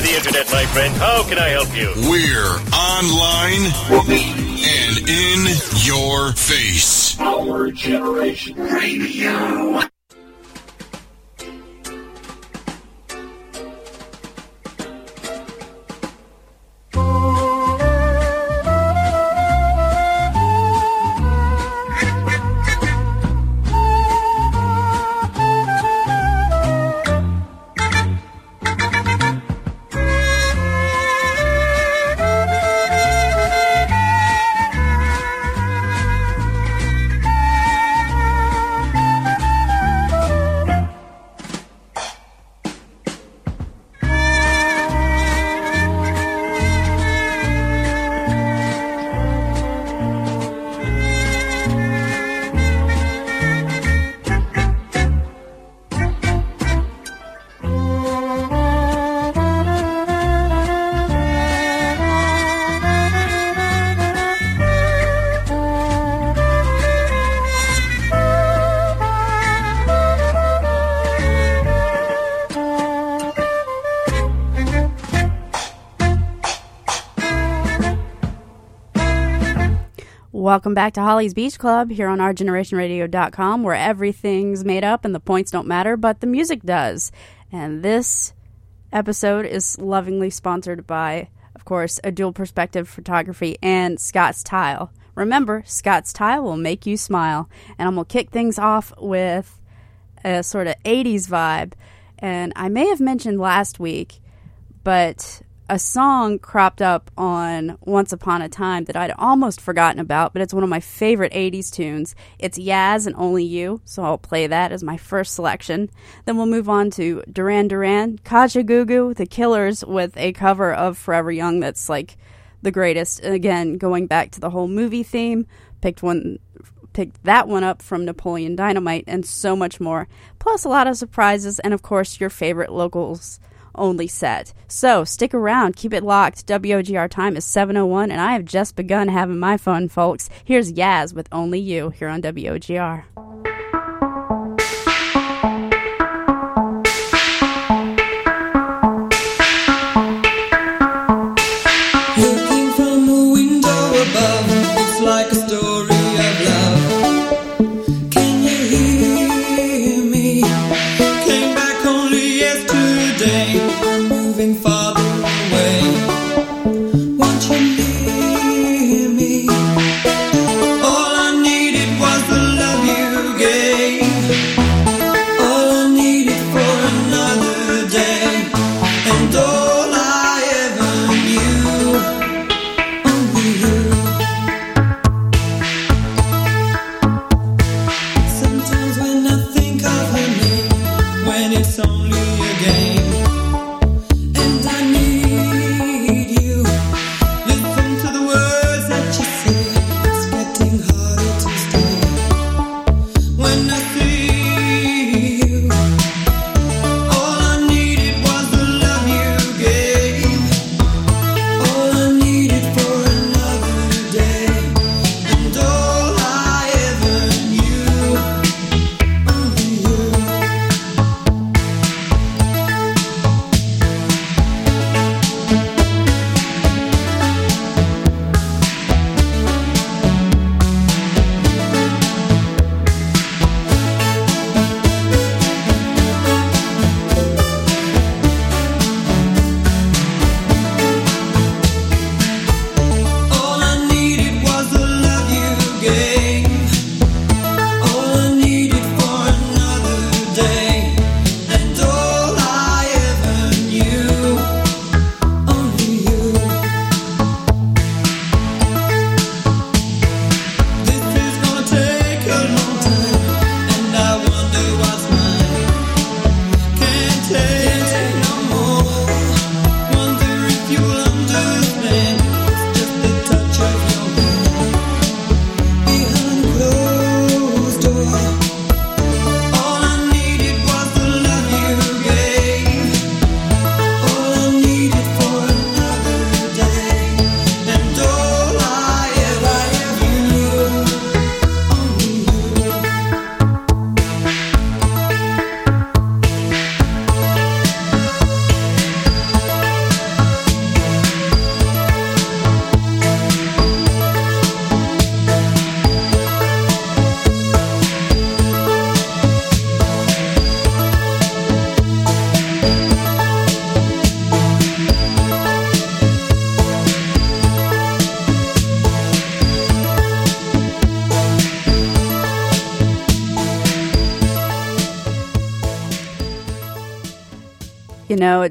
to the internet, my friend. How can I help you? We're online and in your face. Our Generation Radio. Welcome back to Holly's Beach Club here on OurGenerationRadio.com, where everything's made up and the points don't matter, but the music does. And this episode is lovingly sponsored by, of course, a dual perspective photography and Scott's Tile. Remember, Scott's Tile will make you smile. And I'm going to kick things off with a sort of 80s vibe. And I may have mentioned last week, but a song cropped up on Once Upon a Time that I'd almost forgotten about, but it's one of my favorite 80s tunes. It's Yaz and Only You, so I'll play that as my first selection. Then we'll move on to Duran Duran, Kajagoogoo, The Killers with a cover of Forever Young that's like the greatest. And again, going back to the whole movie theme, picked one picked that one up from Napoleon Dynamite and so much more. Plus a lot of surprises and of course your favorite locals only set. So stick around, keep it locked. WOGR time is 7:01 and I have just begun having my fun, folks. Here's Yaz with Only You here on WOGR.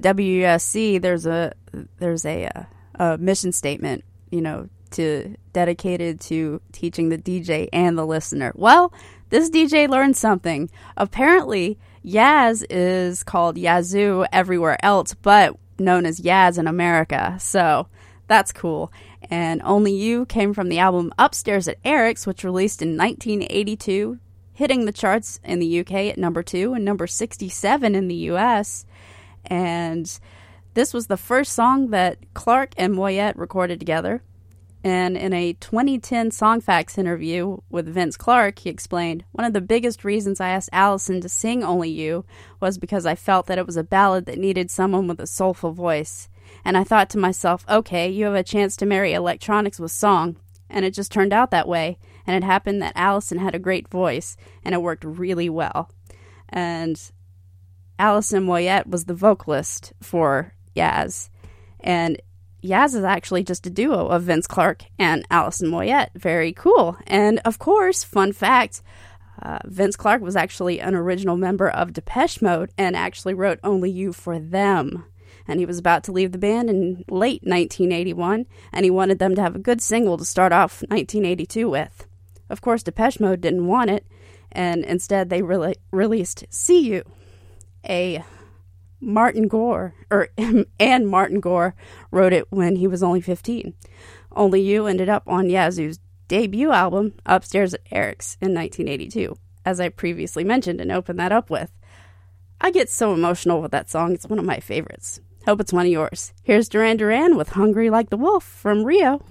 At WUSC, there's a there's a, a mission statement. You know, to dedicated to teaching the DJ and the listener. Well, this DJ learned something. Apparently, Yaz is called Yazoo everywhere else, but known as Yaz in America. So that's cool. And Only You came from the album Upstairs at Eric's, which released in 1982, hitting the charts in the UK at number two and number 67 in the US. And this was the first song that Clarke and Moyet recorded together. And in a 2010 Songfacts interview with Vince Clarke, he explained, One of the biggest reasons I asked Alison to sing Only You was because I felt that it was a ballad that needed someone with a soulful voice. And I thought to myself, okay, you have a chance to marry electronics with song. And it just turned out that way. And it happened that Alison had a great voice, and it worked really well. And Alison Moyet was the vocalist for Yaz. And Yaz is actually just a duo of Vince Clarke and Alison Moyet. Very cool. And of course, fun fact uh, Vince Clarke was actually an original member of Depeche Mode and actually wrote Only You for them. And he was about to leave the band in late 1981, and he wanted them to have a good single to start off 1982 with. Of course, Depeche Mode didn't want it, and instead they re- released See You, a Martin Gore, or and Martin Gore wrote it when he was only 15. Only You ended up on Yazoo's debut album, Upstairs at Eric's, in 1982, as I previously mentioned and opened that up with. I get so emotional with that song, it's one of my favorites. Hope it's one of yours. Here's Duran Duran with Hungry Like the Wolf from Rio.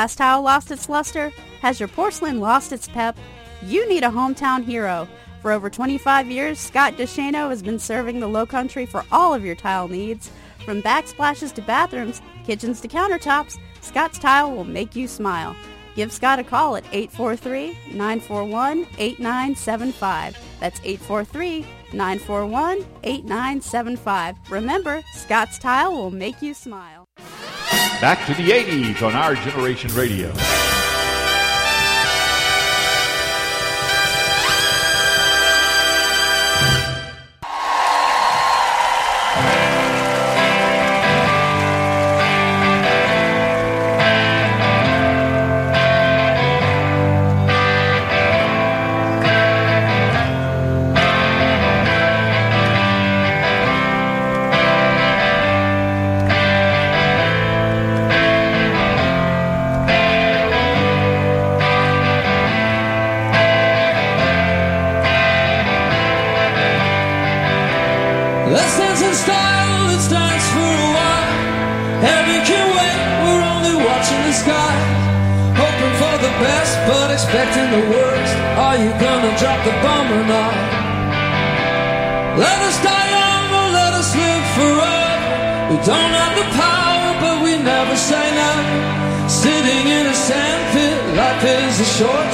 Has your glass tile lost its luster? Has your porcelain lost its pep? You need a hometown hero. For over 25 years, Scott DeShano has been serving the Low Country for all of your tile needs. From backsplashes to bathrooms, kitchens to countertops, Scott's Tile will make you smile. Give Scott a call at 843-941-8975. That's 843-941-8975. Remember, Scott's Tile will make you smile. Back to the 80s on our generation radio.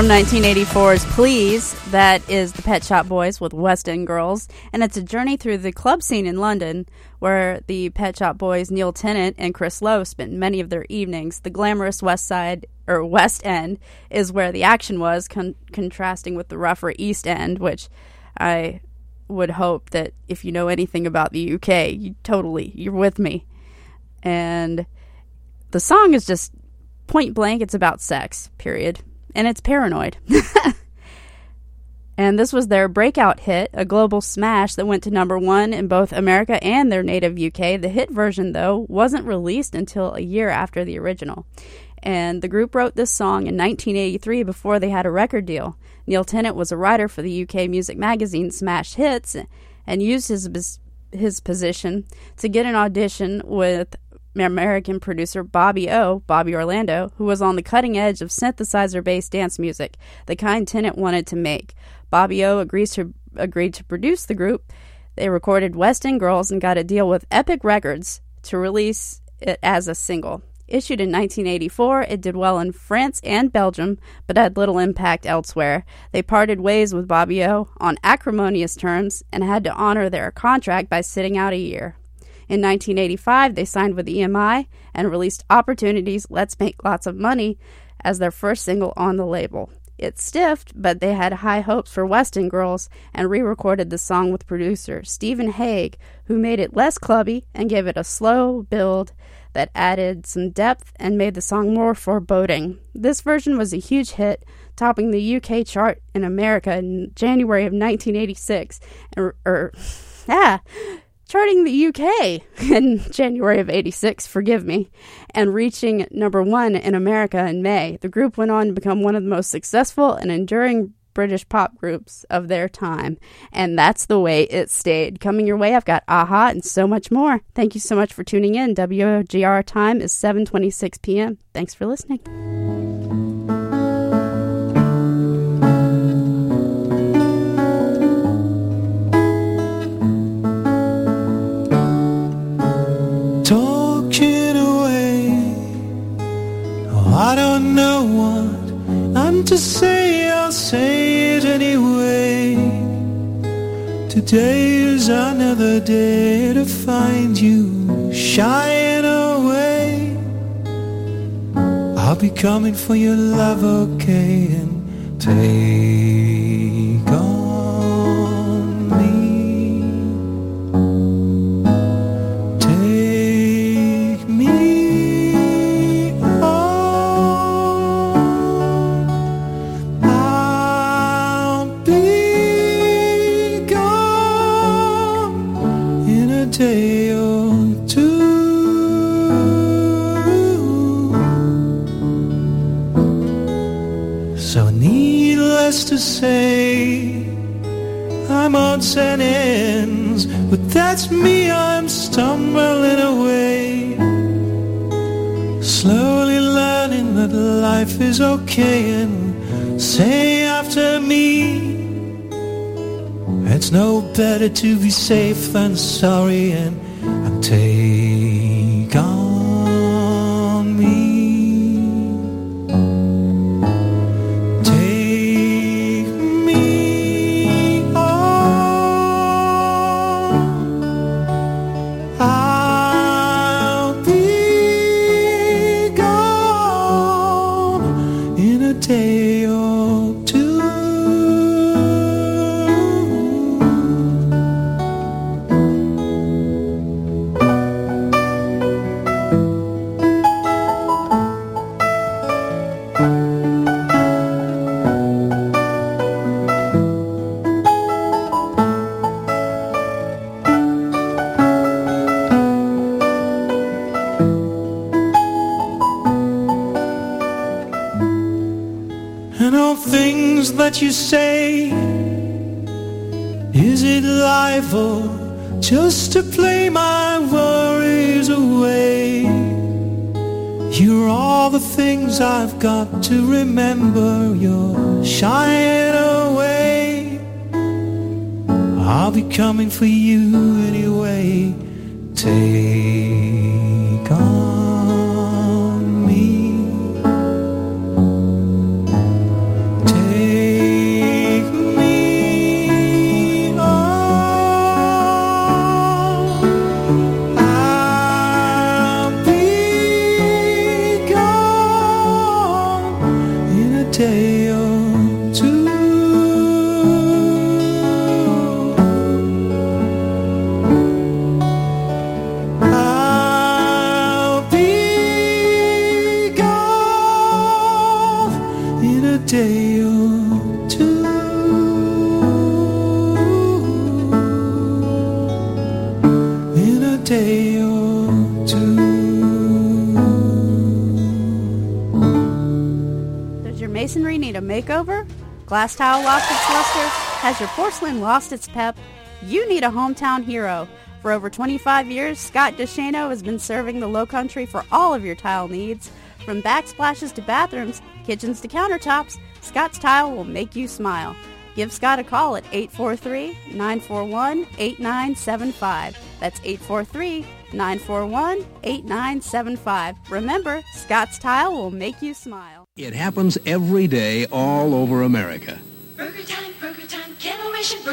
From 1984's Please, that is the Pet Shop Boys with West End Girls, and it's a journey through the club scene in London, where the Pet Shop Boys Neil Tennant and Chris Lowe spent many of their evenings. The glamorous West Side or West End is where the action was, con- contrasting with the rougher East End, which I would hope that if you know anything about the UK, you totally you're with me. And the song is just point blank. It's about sex. Period and it's Paranoid. and this was their breakout hit, a global smash that went to number one in both America and their native UK. The hit version, though, wasn't released until a year after the original. And the group wrote this song in 1983 before they had a record deal. Neil Tennant was a writer for the UK music magazine Smash Hits and used his his position to get an audition with American producer Bobby O, Bobby Orlando, who was on the cutting edge of synthesizer based dance music, the kind Tennant wanted to make. Bobby O agrees to, agreed to produce the group. They recorded West End Girls and got a deal with Epic Records to release it as a single. Issued in 1984, it did well in France and Belgium, but had little impact elsewhere. They parted ways with Bobby O on acrimonious terms and had to honor their contract by sitting out a year. In 1985, they signed with EMI and released Opportunities Let's Make Lots of Money as their first single on the label. It stiffed, but they had high hopes for West End Girls and re recorded the song with producer Stephen Hague, who made it less clubby and gave it a slow build that added some depth and made the song more foreboding. This version was a huge hit, topping the UK chart in America in January of 1986. Or, or ah, charting the UK in January of 86, forgive me, and reaching number one in America in May. The group went on to become one of the most successful and enduring British pop groups of their time. And that's the way it stayed. Coming your way, I've got a-ha and so much more. Thank you so much for tuning in. WGR time is 7:26 p.m. Thanks for listening. I don't know what I'm to say, I'll say it anyway. Today is another day to find you shying away. I'll be coming for your love, okay, and take on needless to say, I'm odds and ends, but that's me, I'm stumbling away. Slowly learning that life is okay, and say after me, it's no better to be safe than sorry, and, I'm take Glass tile lost its luster? Has your porcelain lost its pep? You need a hometown hero. For over 25 years, Scott DeShano has been serving the Low Country for all of your tile needs. From backsplashes to bathrooms, kitchens to countertops, Scott's Tile will make you smile. Give Scott a call at 843-941-8975. That's 843-941-8975. Remember, Scott's Tile will make you smile. It happens every day all over America.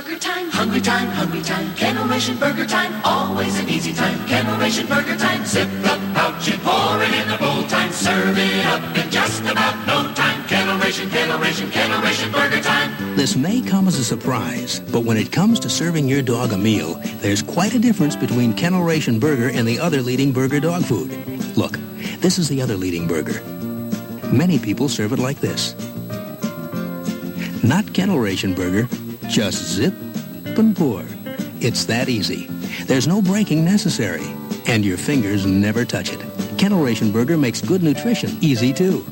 Burger time. Hungry time, hungry time, Kennel Ration burger time. Always an easy time, Kennel Ration burger time. Zip the pouch and pour it in the bowl time. Serve it up in just about no time. Kennel Ration, Kennel Ration, Kennel Ration burger time. This may come as a surprise, but when it comes to serving your dog a meal, there's quite a difference between Kennel Ration Burger and the other leading burger dog food. Look, this is the other leading burger. Many people serve it like this. Not Kennel Ration Burger, just zip and pour. It's that easy. There's no breaking necessary, and your fingers never touch it. Kennel Ration Burger makes good nutrition easy too.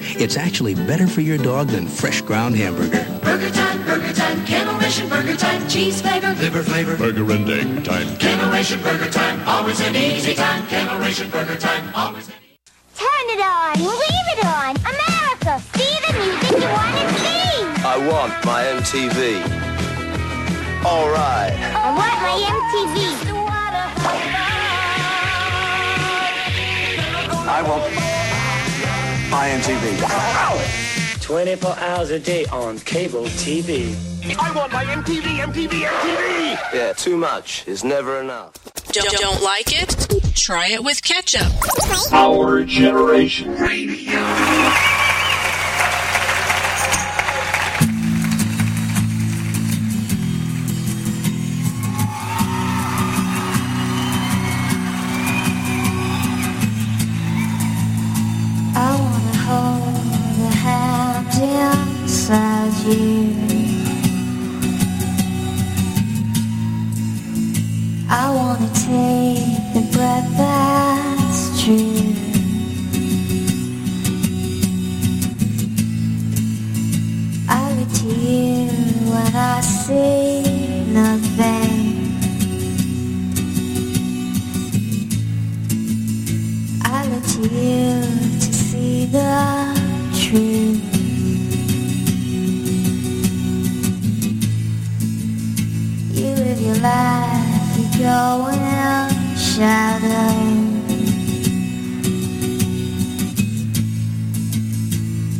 It's actually better for your dog than fresh ground hamburger. Burger time, burger time, Kennel Ration burger time. Cheese flavor, liver flavor. Burger and egg time. Kennel Ration burger time. Always an easy time. Kennel Ration burger time. Always an easy Turn it on, leave it on. America, I want my MTV. All right. I want my MTV. I want my MTV. 24 hours a day on cable TV. I want my MTV, MTV, MTV. Yeah, too much is never enough. Don't, don't like it? Try it with ketchup. Our Generation Radio. See nothing. I look to you to see the truth. You live your life, you go in shadow.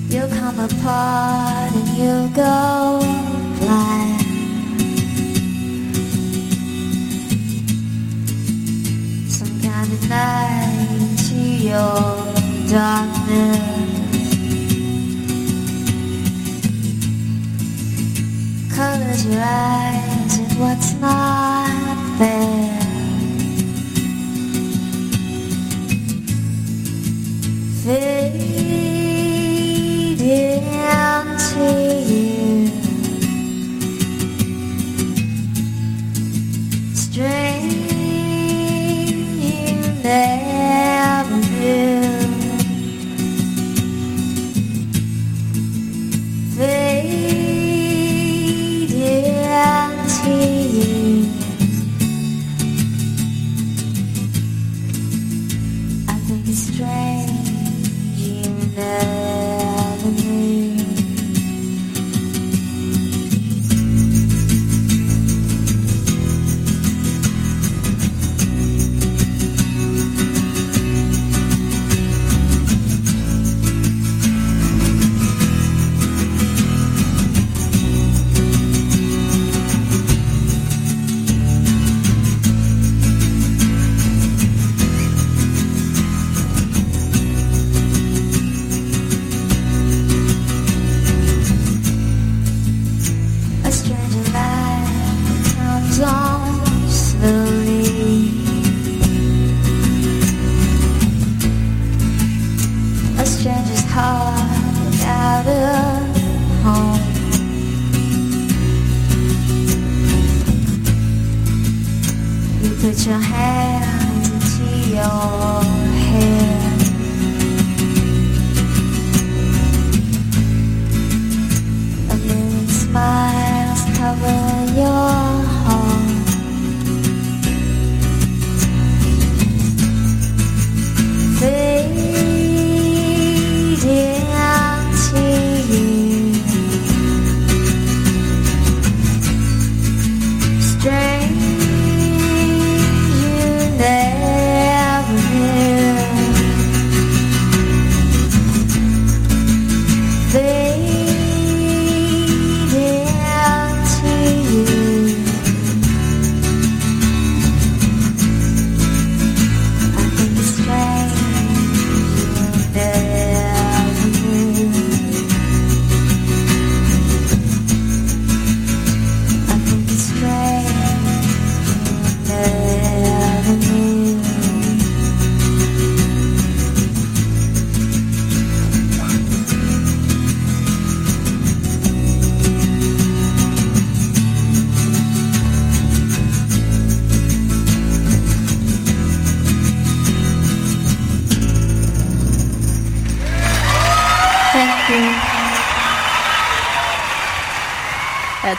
You'll come apart and you'll go darkness. Colors your eyes and what's not there. Fade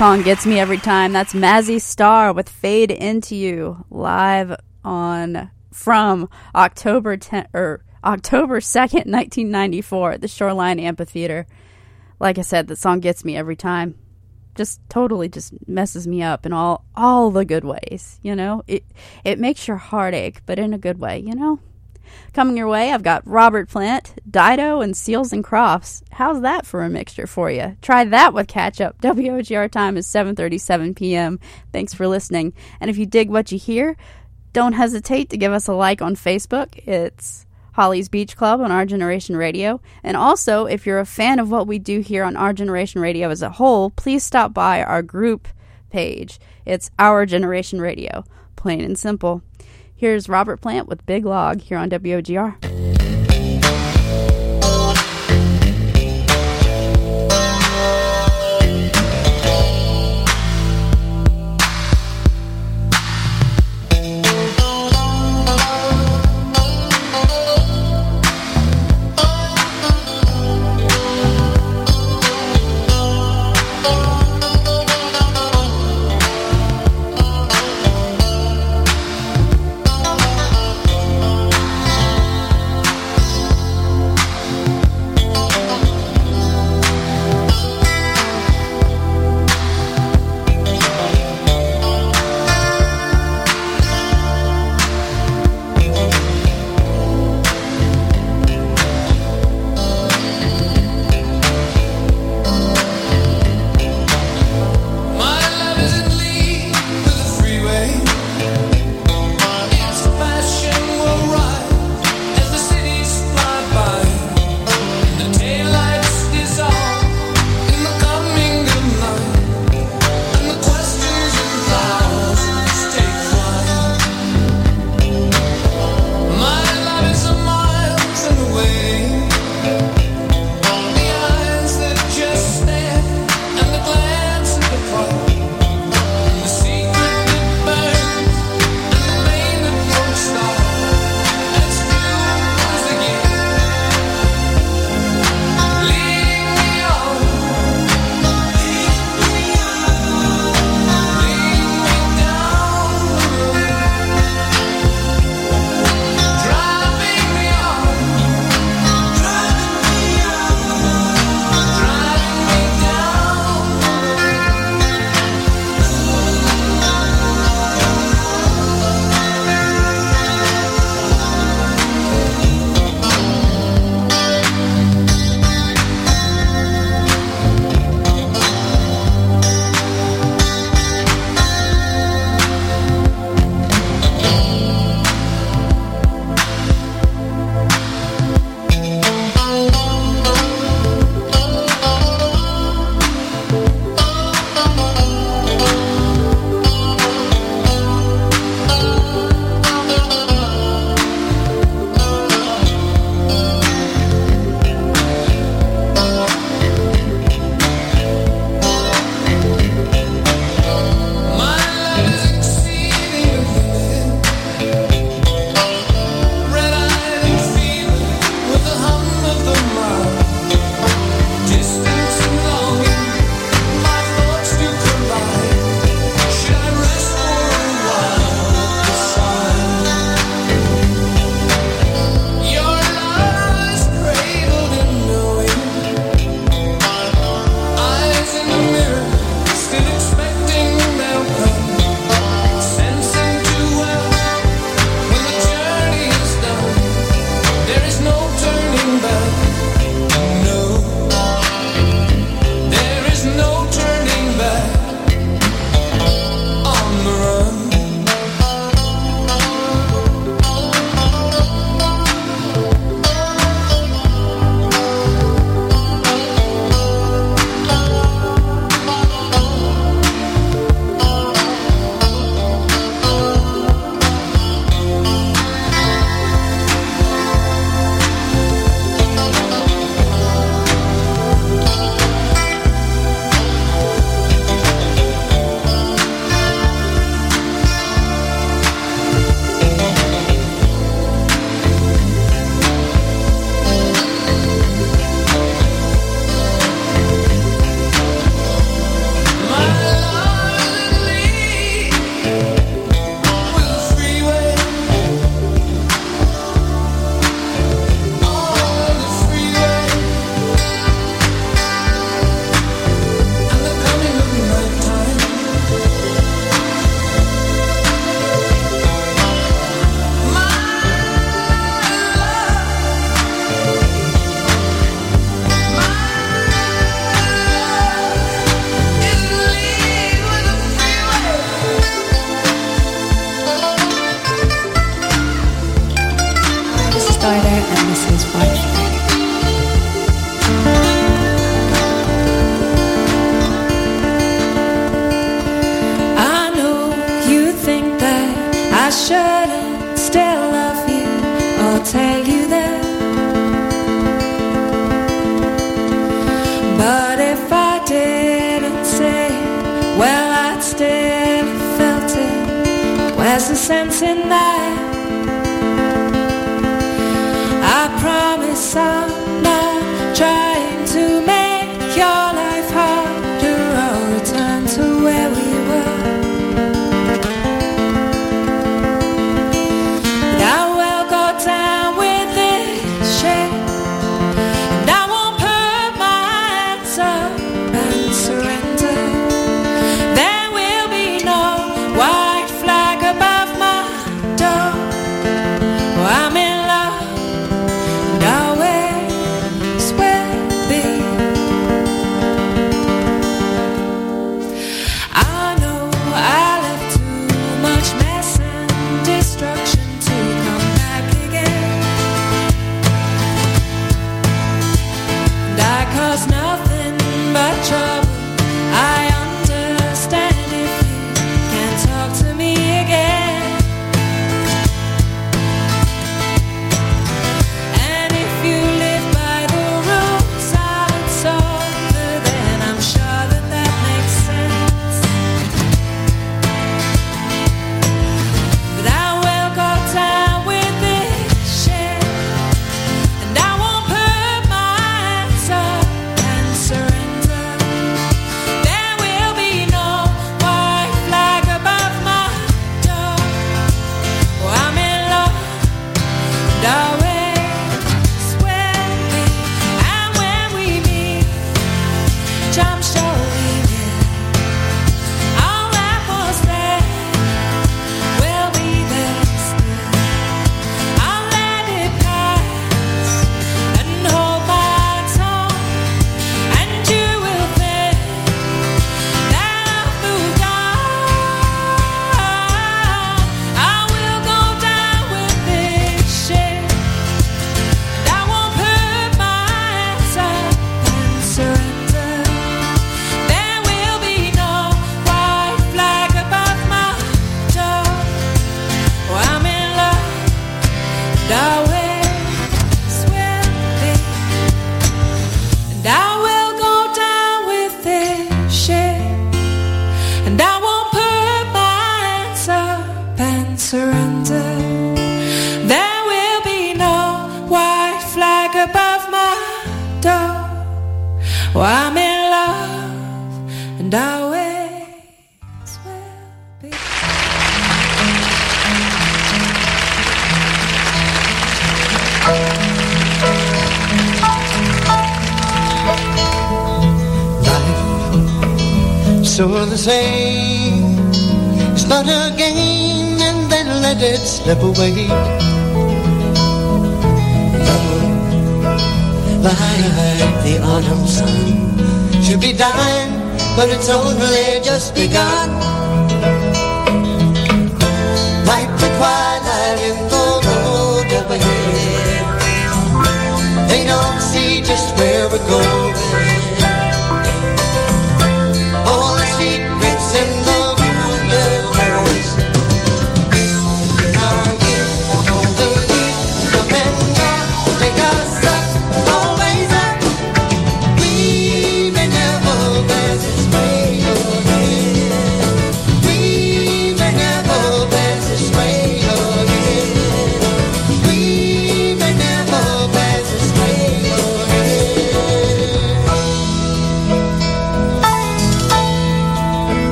song gets me every time. That's Mazzy Star with Fade Into You live on from October 10 or October 2nd, 1994 at the Shoreline Amphitheater. Like I said, the song gets me every time. Just totally just messes me up in all all the good ways, you know? It it makes your heart ache, but in a good way, you know? Coming your way, I've got Robert Plant, Dido, and Seals and Crofts. How's that for a mixture for you? Try that with catch up. WOGR time is 7:37 p.m. Thanks for listening. And if you dig what you hear, don't hesitate to give us a like on Facebook. It's Holly's Beach Club on Our Generation Radio. And also, if you're a fan of what we do here on Our Generation Radio as a whole, please stop by our group page. It's Our Generation Radio, plain and simple. Here's Robert Plant with Big Log here on WOGR.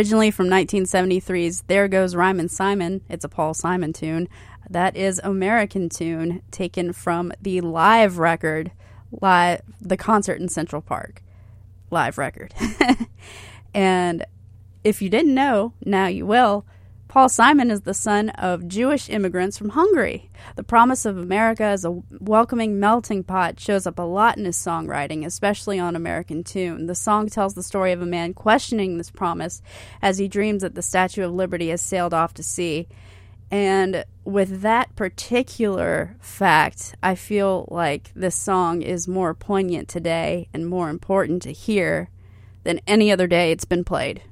Originally from 1973's There Goes Rhymin' Simon, it's a Paul Simon tune. That is American tune taken from the live record, live the concert in Central Park, live record. and if you didn't know, now you will. Paul Simon is the son of Jewish immigrants from Hungary. The promise of America as a welcoming melting pot shows up a lot in his songwriting, especially on American Tune. The song tells the story of a man questioning this promise as he dreams that the Statue of Liberty has sailed off to sea. And with that particular fact, I feel like this song is more poignant today and more important to hear than any other day it's been played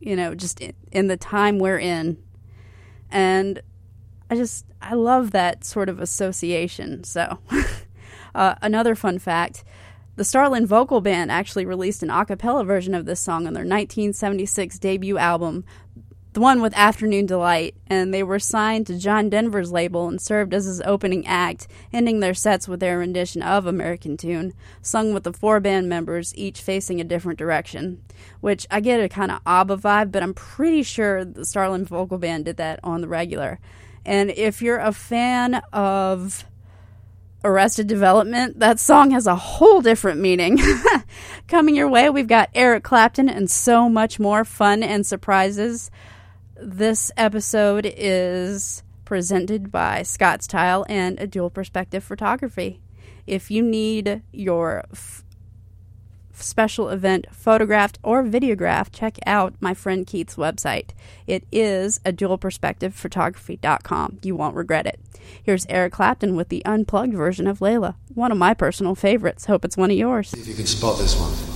you know, just in, in the time we're in. And I just, I love that sort of association. So, uh, another fun fact the Starland Vocal Band actually released an a cappella version of this song on their 1976 debut album, the one with Afternoon Delight, and they were signed to John Denver's label and served as his opening act, ending their sets with their rendition of American Tune, sung with the four band members, each facing a different direction. Which I get a kind of ABBA vibe, but I'm pretty sure the Starland Vocal Band did that on the regular. And if you're a fan of Arrested Development, that song has a whole different meaning. Coming your way, we've got Eric Clapton and so much more fun and surprises. This episode is presented by Scott's Tile and a dual perspective photography. If you need your f- special event photographed or videographed, check out my friend Keith's website. It is a dual perspective photography.com. You won't regret it. Here's Eric Clapton with the unplugged version of Layla, one of my personal favorites. Hope it's one of yours. If you can spot this one.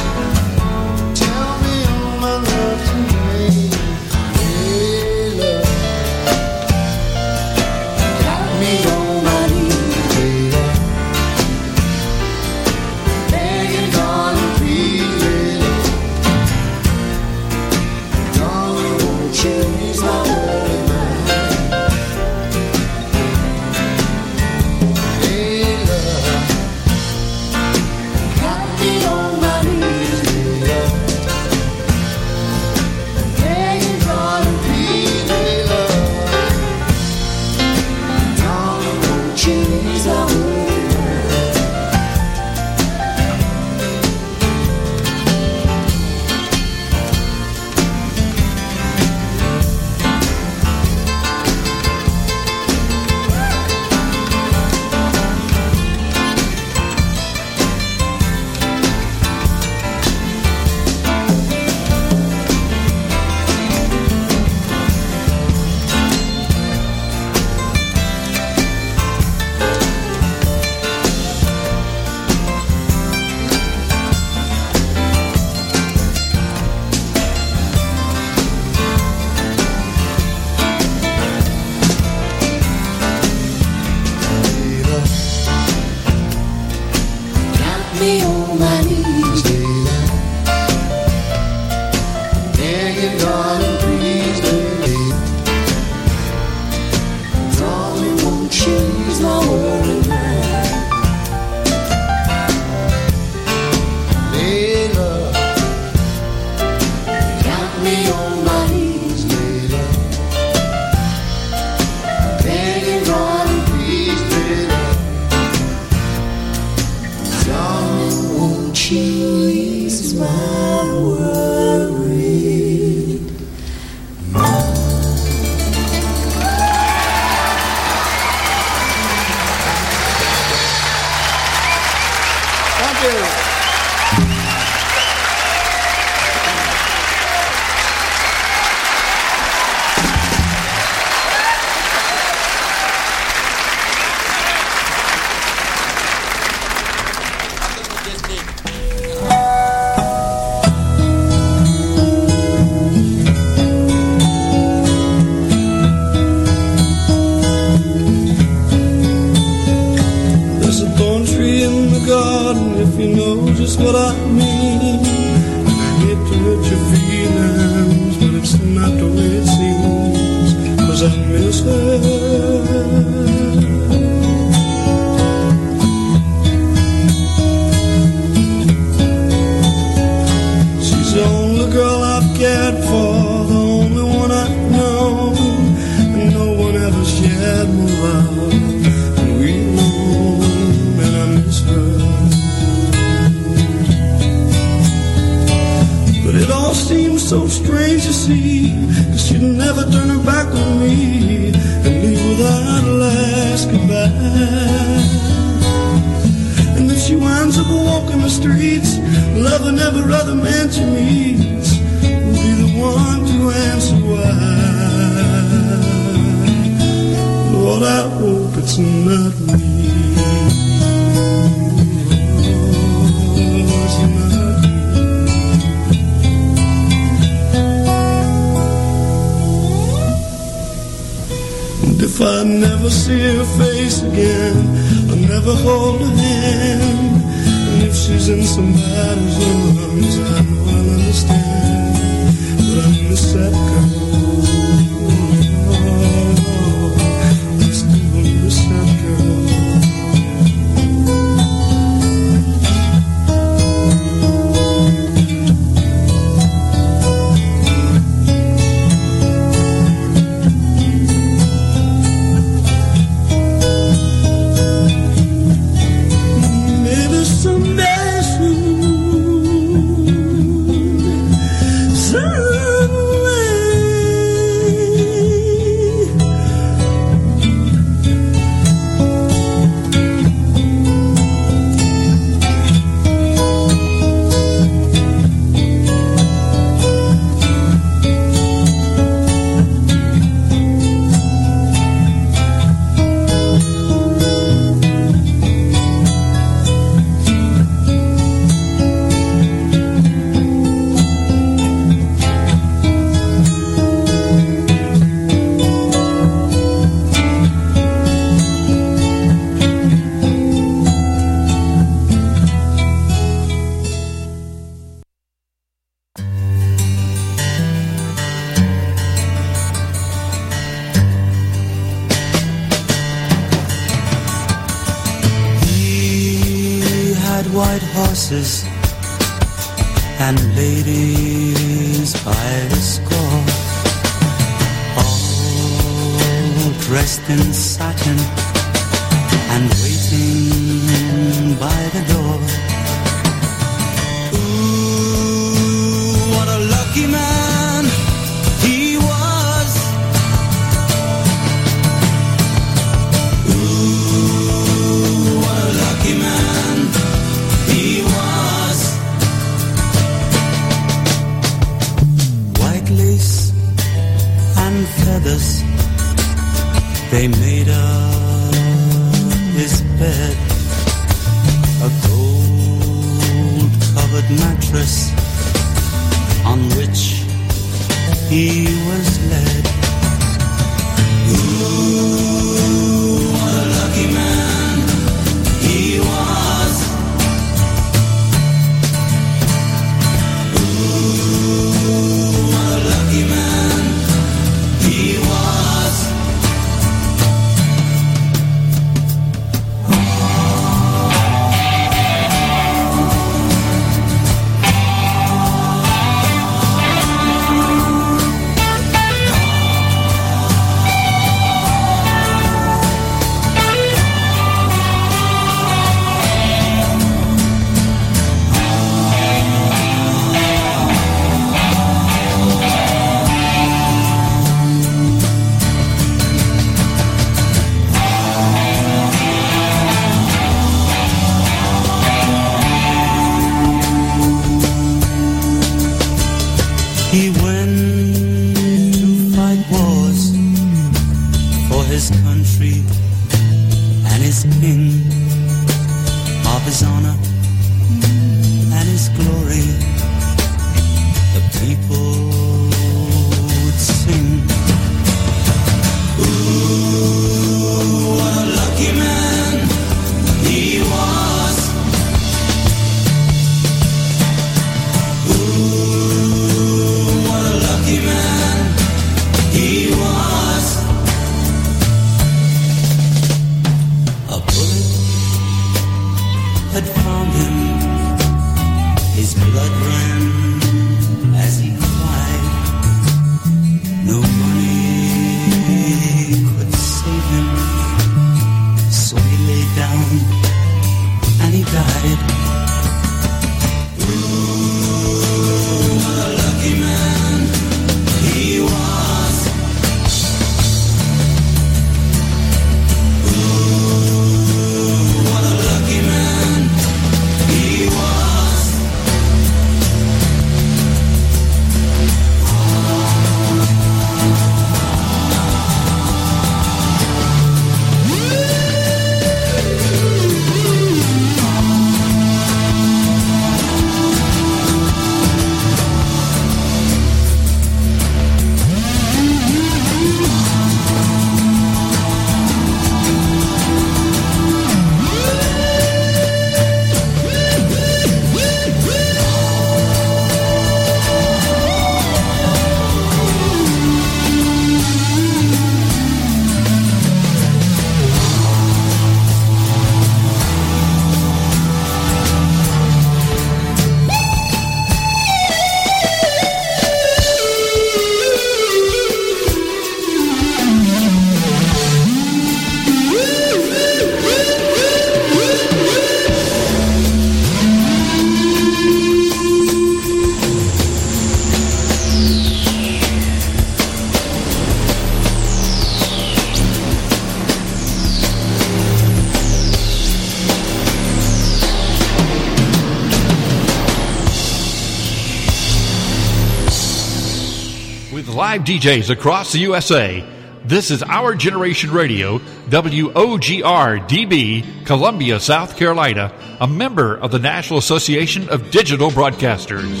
DJs across the USA, this is Our Generation Radio, WOGR DB, Columbia, South Carolina, a member of the National Association of Digital Broadcasters.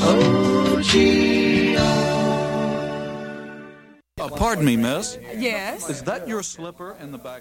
Uh, pardon me, miss. Yes. Is that your slipper in the back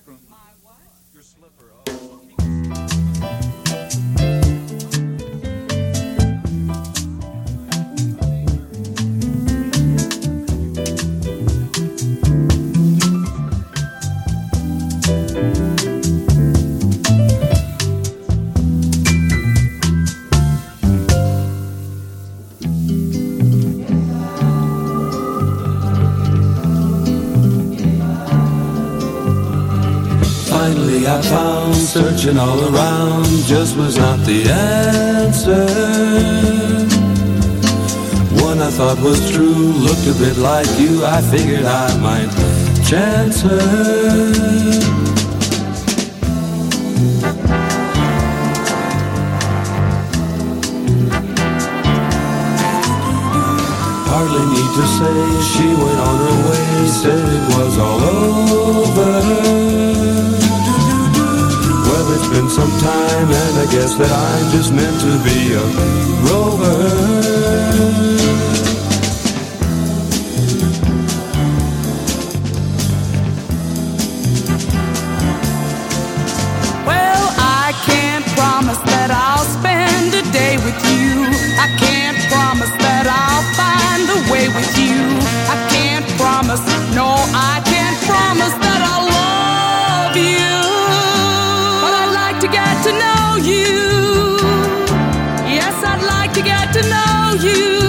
all around just was not the answer. One I thought was true looked a bit like you. I figured I might chance her. Hardly need to say she went on her way, said it was all over. It's been some time, and I guess that I'm just meant to be a rover. To know you.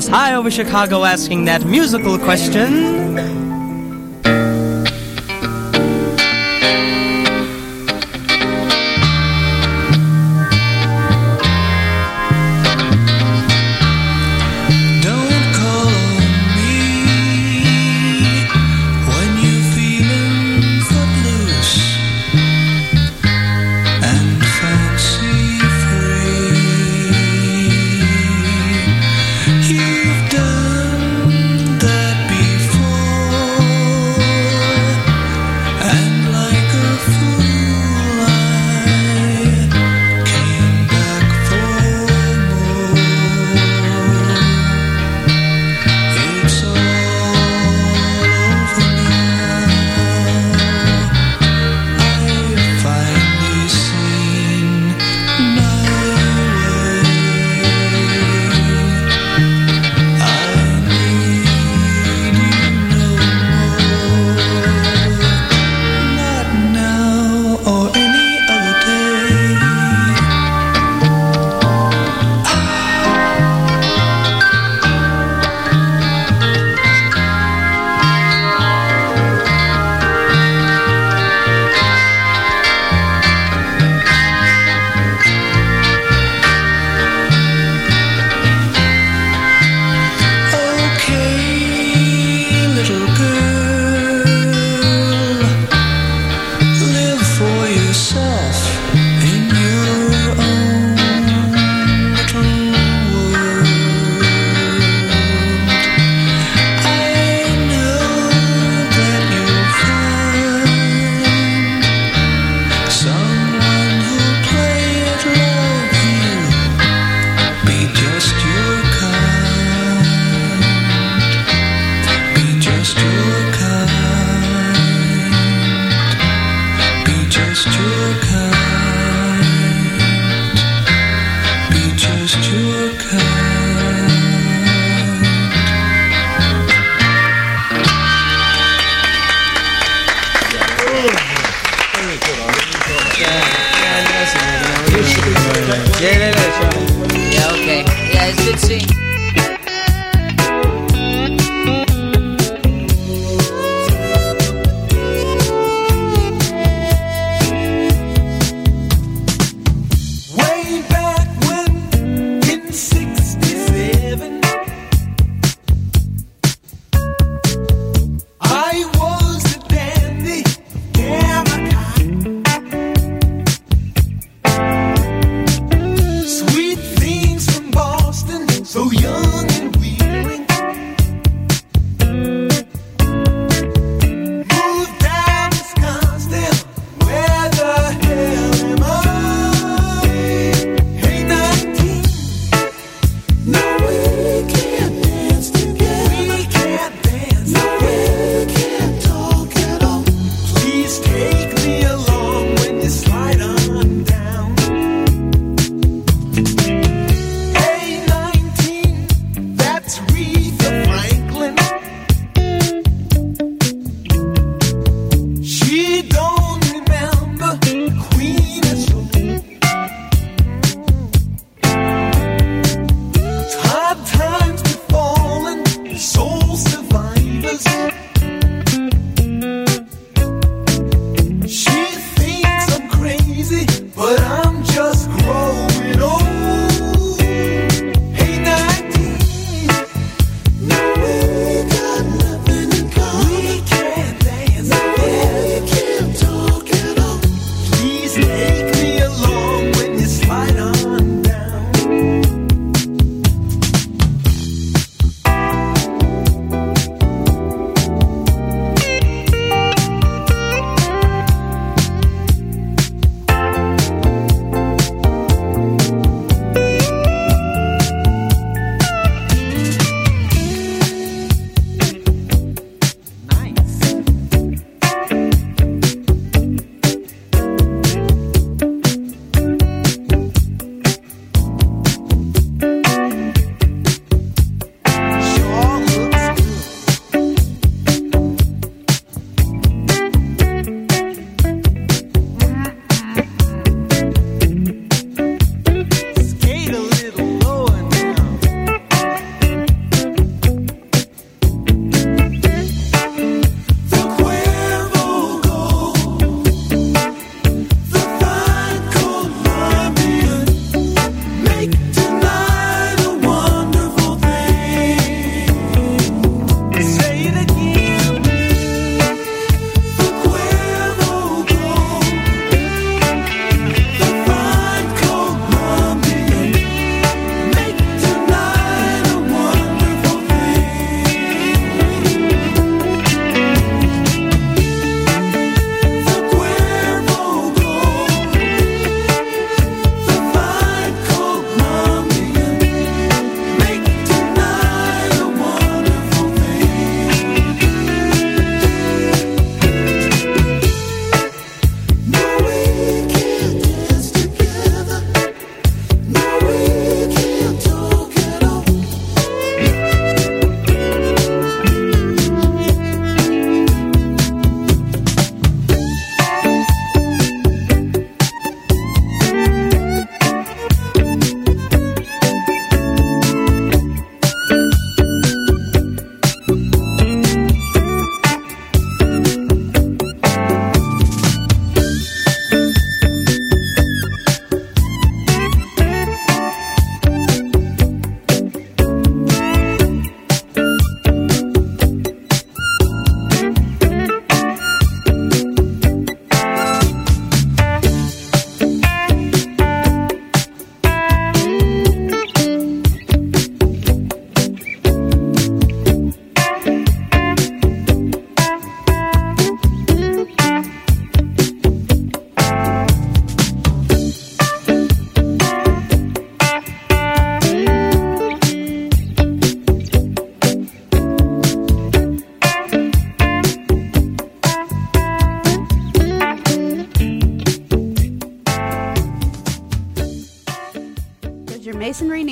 House high over Chicago, asking that musical question.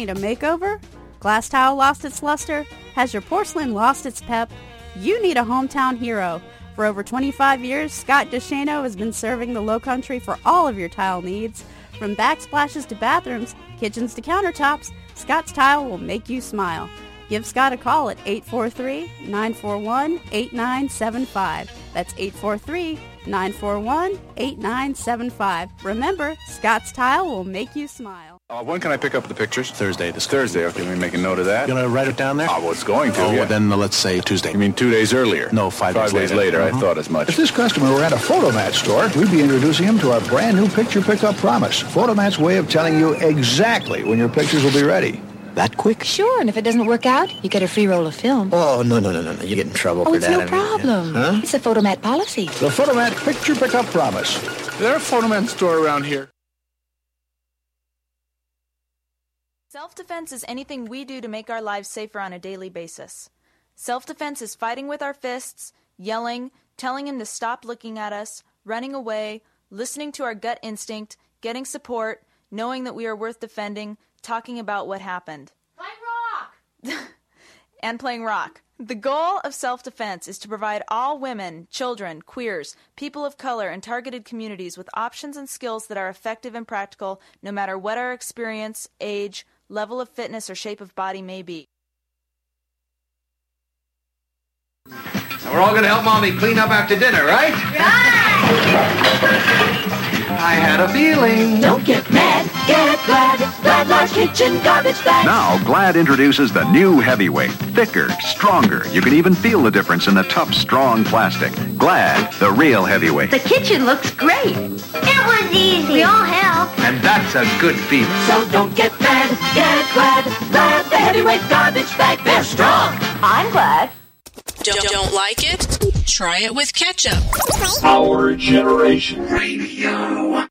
Need a makeover? Glass tile lost its luster? Has your porcelain lost its pep? You need a hometown hero. For over 25 years, Scott DeShano has been serving the Low Country for all of your tile needs. From backsplashes to bathrooms, kitchens to countertops, Scott's Tile will make you smile. Give Scott a call at 843-941-8975. That's 843-941-8975. Remember, Scott's Tile will make you smile. Uh, when can I pick up the pictures? Thursday. This Thursday. Okay, let me make a note of that. You gonna write it down there? I was going to. Oh, yeah. well, then let's say Tuesday. You mean two days earlier? No, five, Five days later. I Mhm. thought as much. If this customer were at a Fotomat store, we'd be introducing him to our brand new picture pickup promise. Fotomat's way of telling you exactly when your pictures will be ready. That quick? Sure, and if it doesn't work out, you get a free roll of film. Oh, no, no, no, no, no. You get in trouble Oh, for it's that. no I mean, problem. Huh? It's a Fotomat policy. The Fotomat picture pickup promise. Is there a Fotomat store around here? Self defense is anything we do to make our lives safer on a daily basis. Self defense is fighting with our fists, yelling, telling him to stop looking at us, running away, listening to our gut instinct, getting support, knowing that we are worth defending, talking about what happened. and playing rock. The goal of self defense is to provide all women, children, queers, people of color, and targeted communities with options and skills that are effective and practical no matter what our experience, age, level of fitness, or shape of body may be. And we're all going to help Mommy clean up after dinner, right? Right! I had a feeling. Don't get mad, get glad. Glad Large Kitchen Garbage Bag. Now, Glad introduces the new heavyweight, thicker, stronger. You can even feel the difference in the tough, strong plastic. Glad, the real heavyweight. The kitchen looks great. It was easy. We all helped. And that's a good feeling. So don't get mad, get glad. Glad the heavyweight garbage bag. They're strong. I'm glad. Don't, don't like it? Try it with ketchup. Our Generation Radio.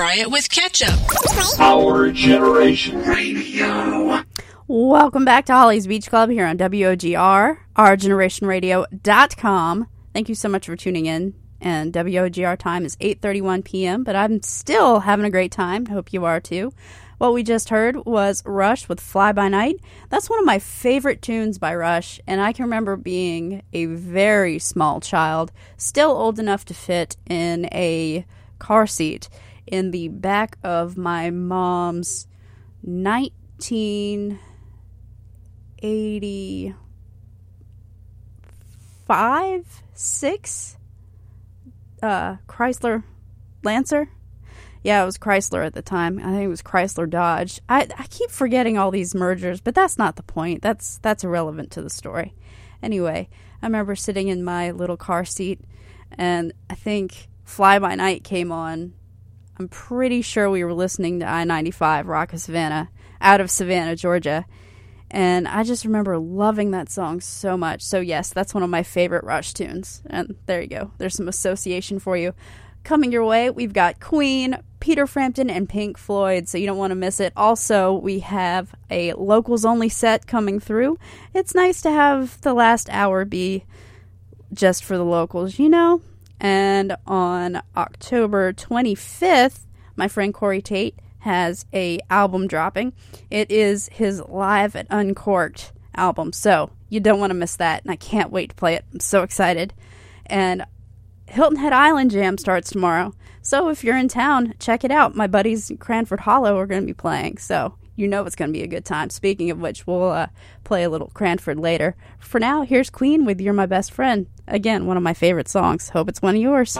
Try it with ketchup. Our Generation Radio. Welcome back to Holly's Beach Club here on WOGR, ourgenerationradio.com. Thank you so much for tuning in. And WOGR time is 8:31 p.m., but I'm still having a great time. Hope you are too. What we just heard was Rush with Fly By Night. That's one of my favorite tunes by Rush, and I can remember being a very small child, still old enough to fit in a car seat in the back of my mom's 1985 6 uh, Chrysler Lancer. Yeah, it was Chrysler at the time. I think it was Chrysler Dodge. I, I keep forgetting all these mergers, but that's not the point. That's that's irrelevant to the story. Anyway, I remember sitting in my little car seat, and I think Fly By Night came on. I'm pretty sure we were listening to I 95 Rock of Savannah out of Savannah, Georgia. And I just remember loving that song so much. So, yes, that's one of my favorite Rush tunes. And there you go. There's some association for you. Coming your way, we've got Queen, Peter Frampton, and Pink Floyd, so you don't want to miss it. Also, we have a locals only set coming through. It's nice to have the last hour be just for the locals, you know? And on October 25th, my friend Corey Tate has a album dropping. It is his Live at Uncorked album, so you don't want to miss that, and I can't wait to play it. I'm so excited. And Hilton Head Island Jam starts tomorrow, so if you're in town, check it out. My buddies in Cranford Hollow are going to be playing, so you know it's going to be a good time. Speaking of which, we'll uh, play a little Cranford later. For now, here's Queen with You're My Best Friend. Again, one of my favorite songs. Hope it's one of yours.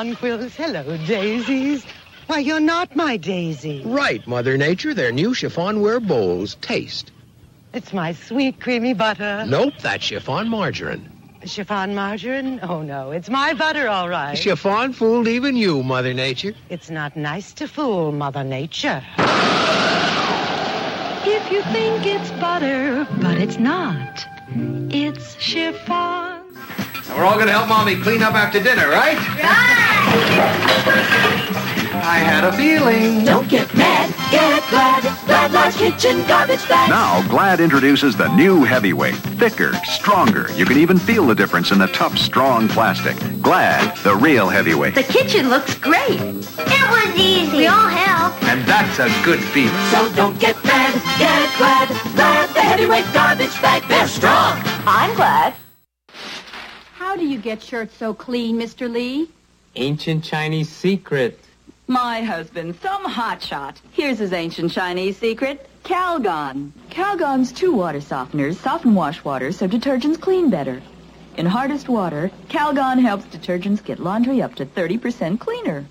Jonquils. Hello, daisies. Why, you're not my daisy. Right, Mother Nature. They're new chiffonware bowls. Taste. It's my sweet, creamy butter. Nope, that's chiffon margarine. Chiffon margarine? Oh, no. It's my butter, all right. Chiffon fooled even you, Mother Nature. It's not nice to fool Mother Nature. If you think it's butter, but it's not. It's chiffon. And we're all going to help Mommy clean up after dinner, right? I had a feeling. Don't get mad, get glad. Glad Large Kitchen Garbage Bag. Now, Glad introduces the new heavyweight. Thicker, stronger. You can even feel the difference in the tough, strong plastic. Glad, the real heavyweight. The kitchen looks great. It was easy. We all helped. And that's a good feeling. So don't get mad, get glad. Glad the heavyweight garbage bag. They're strong. I'm glad. How do you get shirts so clean, Mr. Lee? Ancient Chinese secret. My husband, some hotshot. Here's his ancient Chinese secret. Calgon. Calgon's two water softeners soften wash water so detergents clean better. In hardest water, Calgon helps detergents get laundry up to 30% cleaner.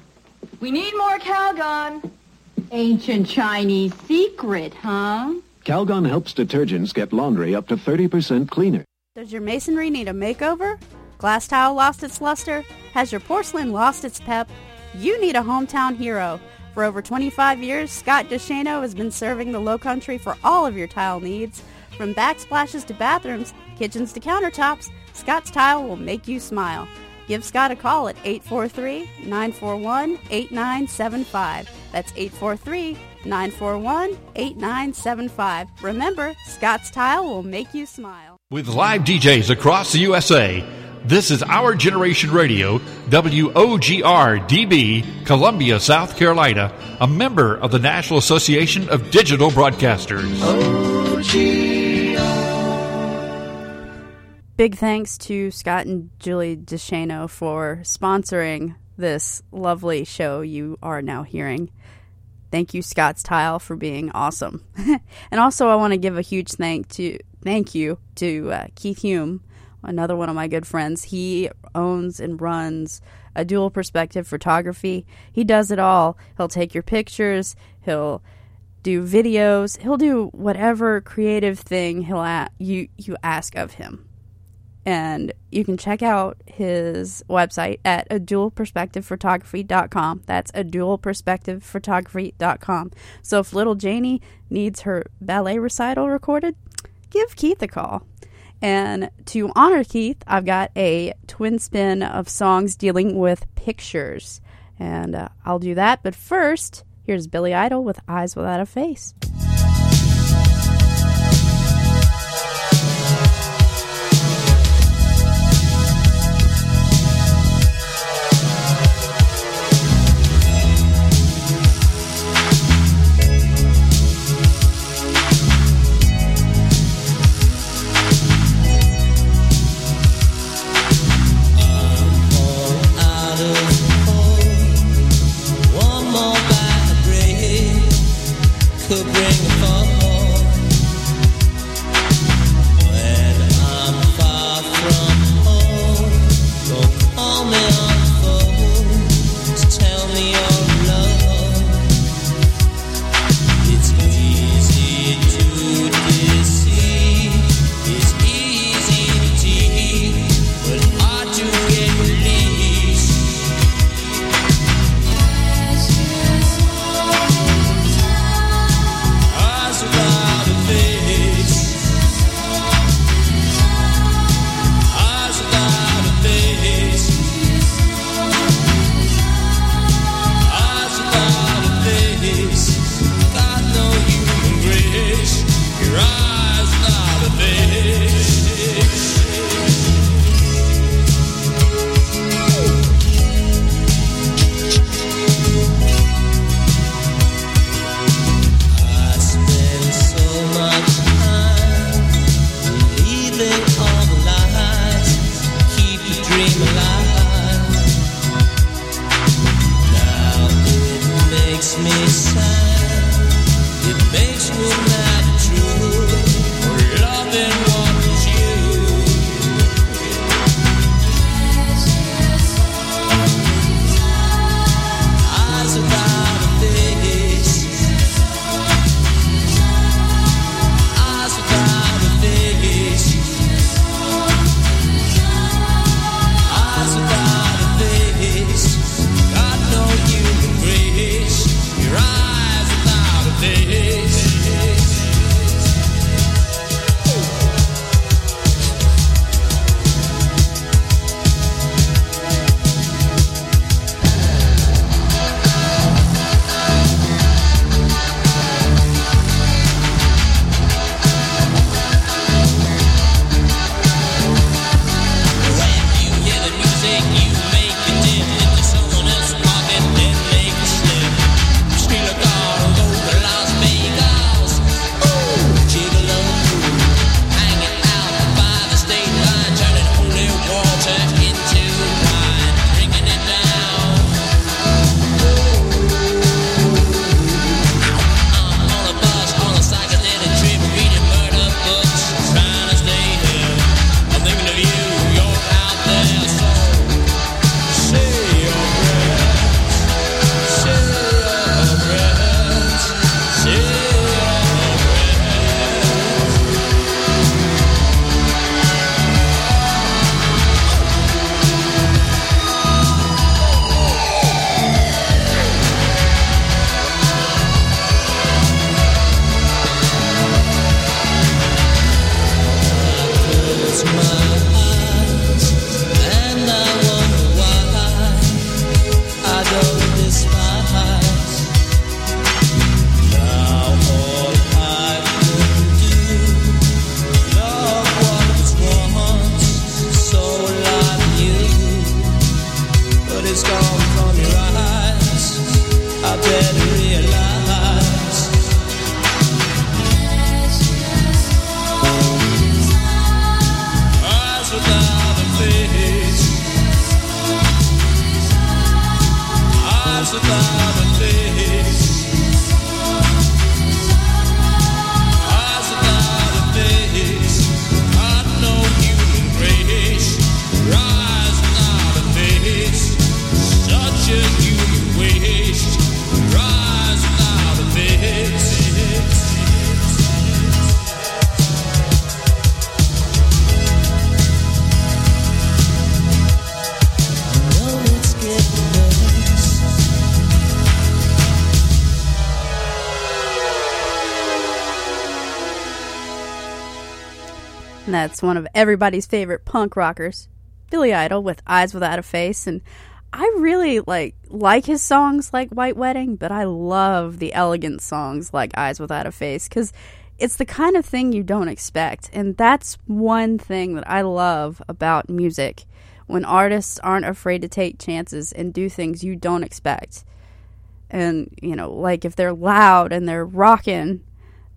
We need more Calgon. Ancient Chinese secret, huh? Calgon helps detergents get laundry up to 30% cleaner. Does your masonry need a makeover? Glass tile lost its luster? Has your porcelain lost its pep? You need a hometown hero. For over 25 years, Scott DeShano has been serving the Low Country for all of your tile needs. From backsplashes to bathrooms, kitchens to countertops, Scott's Tile will make you smile. Give Scott a call at 843-941-8975. That's 843-941-8975. Remember, Scott's Tile will make you smile. With live DJs across the USA, this is Our Generation Radio, WOGR DB, Columbia, South Carolina, a member of the National Association of Digital Broadcasters. Big thanks to Scott and Julie DeShano for sponsoring this lovely show you are now hearing. Thank you, Scott's Tile, for being awesome. and also, I want to give a huge thank to thank you to uh, Keith Hume, another one of my good friends. He owns and runs a dual perspective photography. He does it all. He'll take your pictures. He'll do videos. He'll do whatever creative thing he'll a- you you ask of him. And you can check out his website at a dualperspectivephotography.com. That's a dualperspectivephotography.com. So if little Janie needs her ballet recital recorded, give Keith a call. And to honor Keith, I've got a twin spin of songs dealing with pictures. And uh, I'll do that. But first, here's Billy Idol with Eyes Without a Face. That's one of everybody's favorite punk rockers, Billy Idol with Eyes Without a Face. And I really like like his songs like White Wedding, but I love the elegant songs like Eyes Without a Face because it's the kind of thing you don't expect. And that's one thing that I love about music when artists aren't afraid to take chances and do things you don't expect. And, you know, like if they're loud and they're rocking,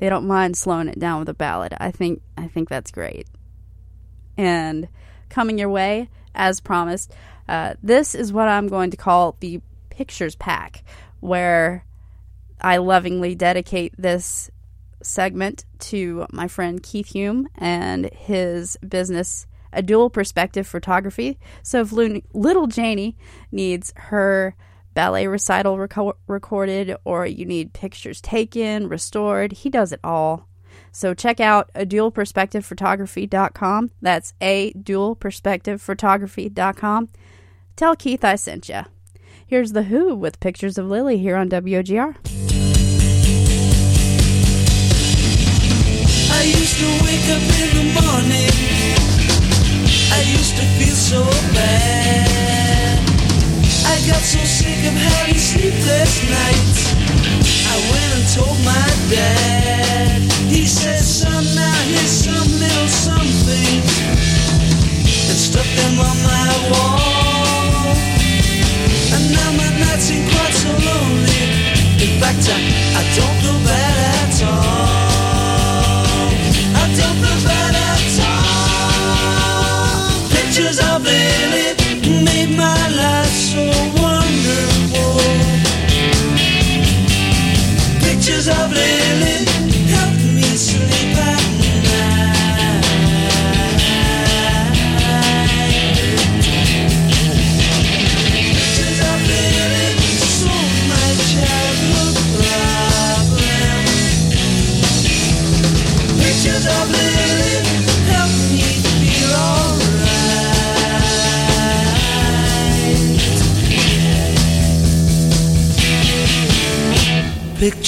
they don't mind slowing it down with a ballad. I think I think that's great. And coming your way, as promised, uh, this is what I'm going to call the pictures pack, where I lovingly dedicate this segment to my friend Keith Hume and his business, A Dual Perspective Photography. So if little Janie needs her ballet recital reco- recorded or you need pictures taken, restored, he does it all. So check out a dualperspectivephotography.com. That's a dualperspectivephotography.com. Tell Keith I sent you. Here's The Who with pictures of Lily here on WOGR. I used to wake up in the morning. I used to feel so bad. Sleepless nights. I went and told my dad.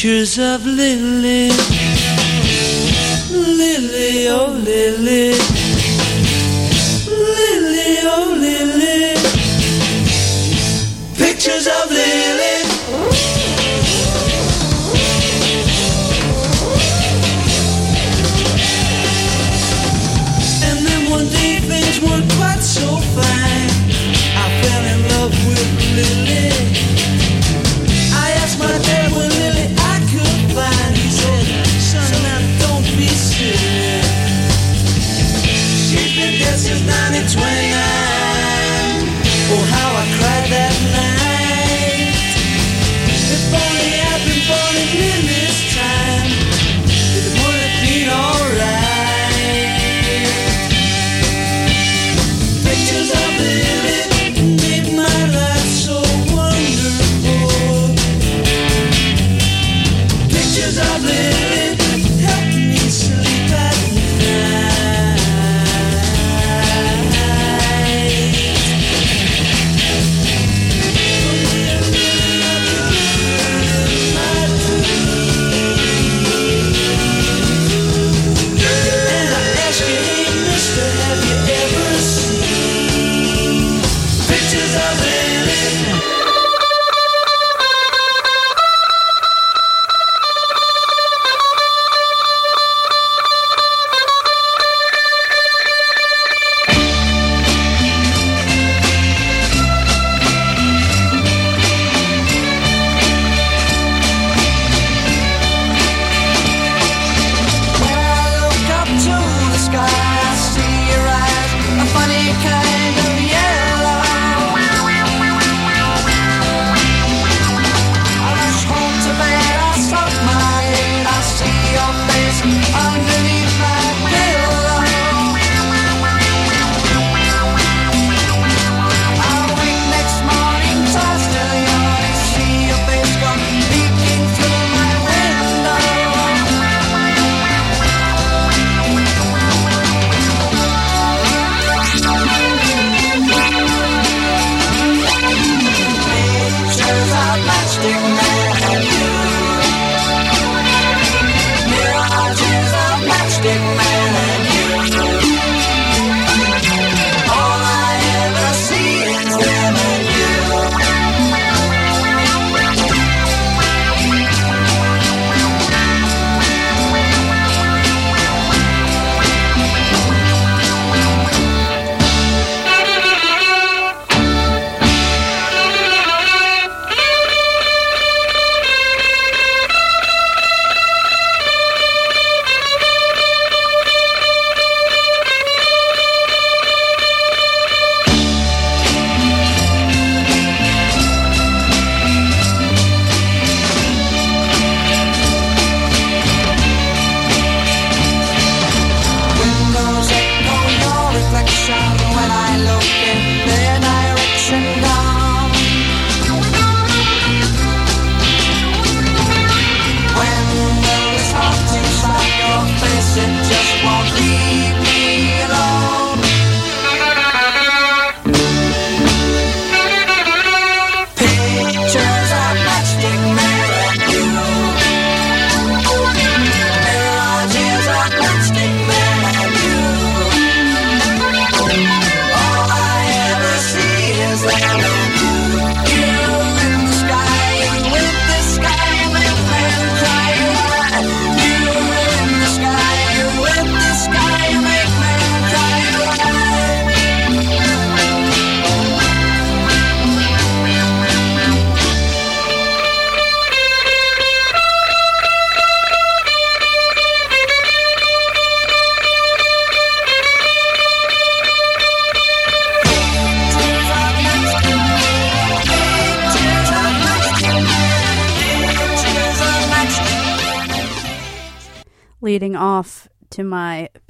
pictures of Lily.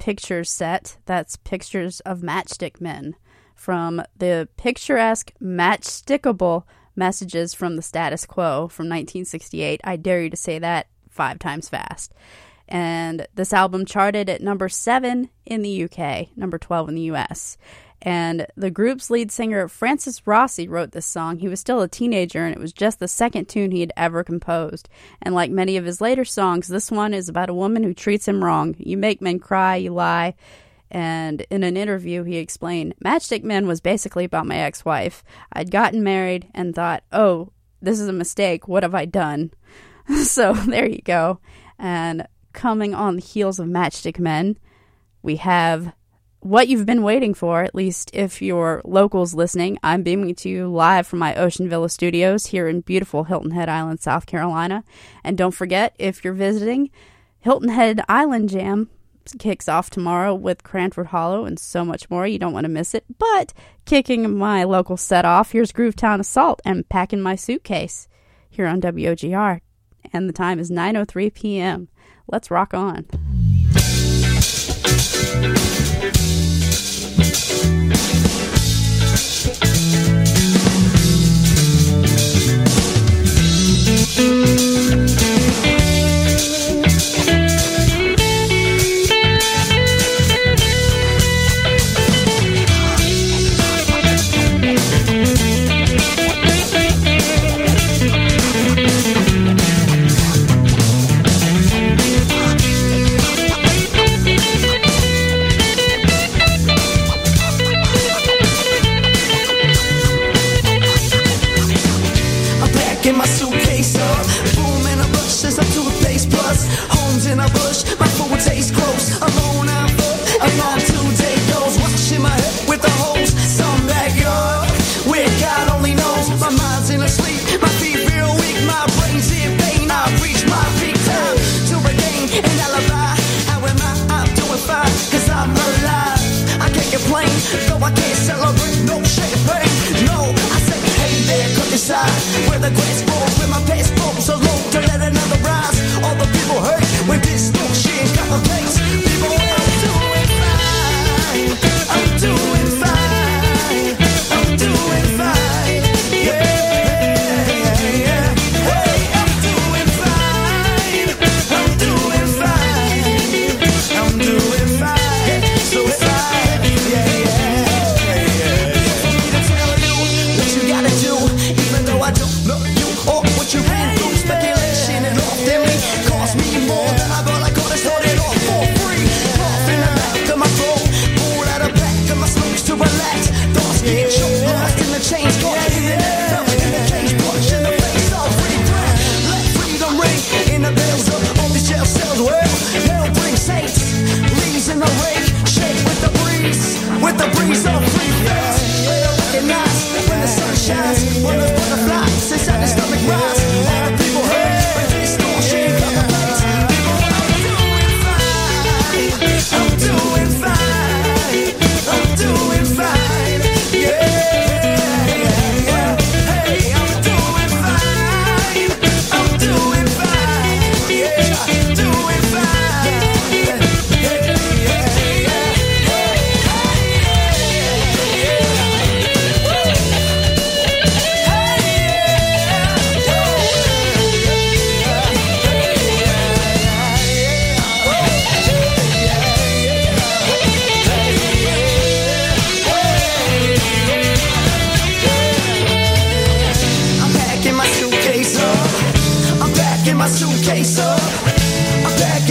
pictures set that's pictures of matchstick men from the picturesque matchstickable messages from the status quo from 1968. I dare you to say that five times fast. And this album charted at number seven in the UK, number 12 in the US. And the group's lead singer, Francis Rossi, wrote this song. He was still a teenager, and it was just the second tune he had ever composed. And like many of his later songs, this one is about a woman who treats him wrong. You make men cry, you lie. And in an interview, he explained Matchstick Men was basically about my ex wife. I'd gotten married and thought, oh, this is a mistake. What have I done? so there you go. And coming on the heels of Matchstick Men, we have what you've been waiting for, at least if you're locals listening. I'm beaming to you live from my Ocean Villa studios here in beautiful Hilton Head Island, South Carolina. And don't forget, if you're visiting, Hilton Head Island Jam kicks off tomorrow with Cranford Hollow and so much more. You don't want to miss it. But kicking my local set off, here's Groovetown Assault and Packing My Suitcase here on WOGR. And the time is 9.03 p.m. Let's rock on. I'm I can't celebrate no champagne. No, I say, hey there, countryside, where the grass grows,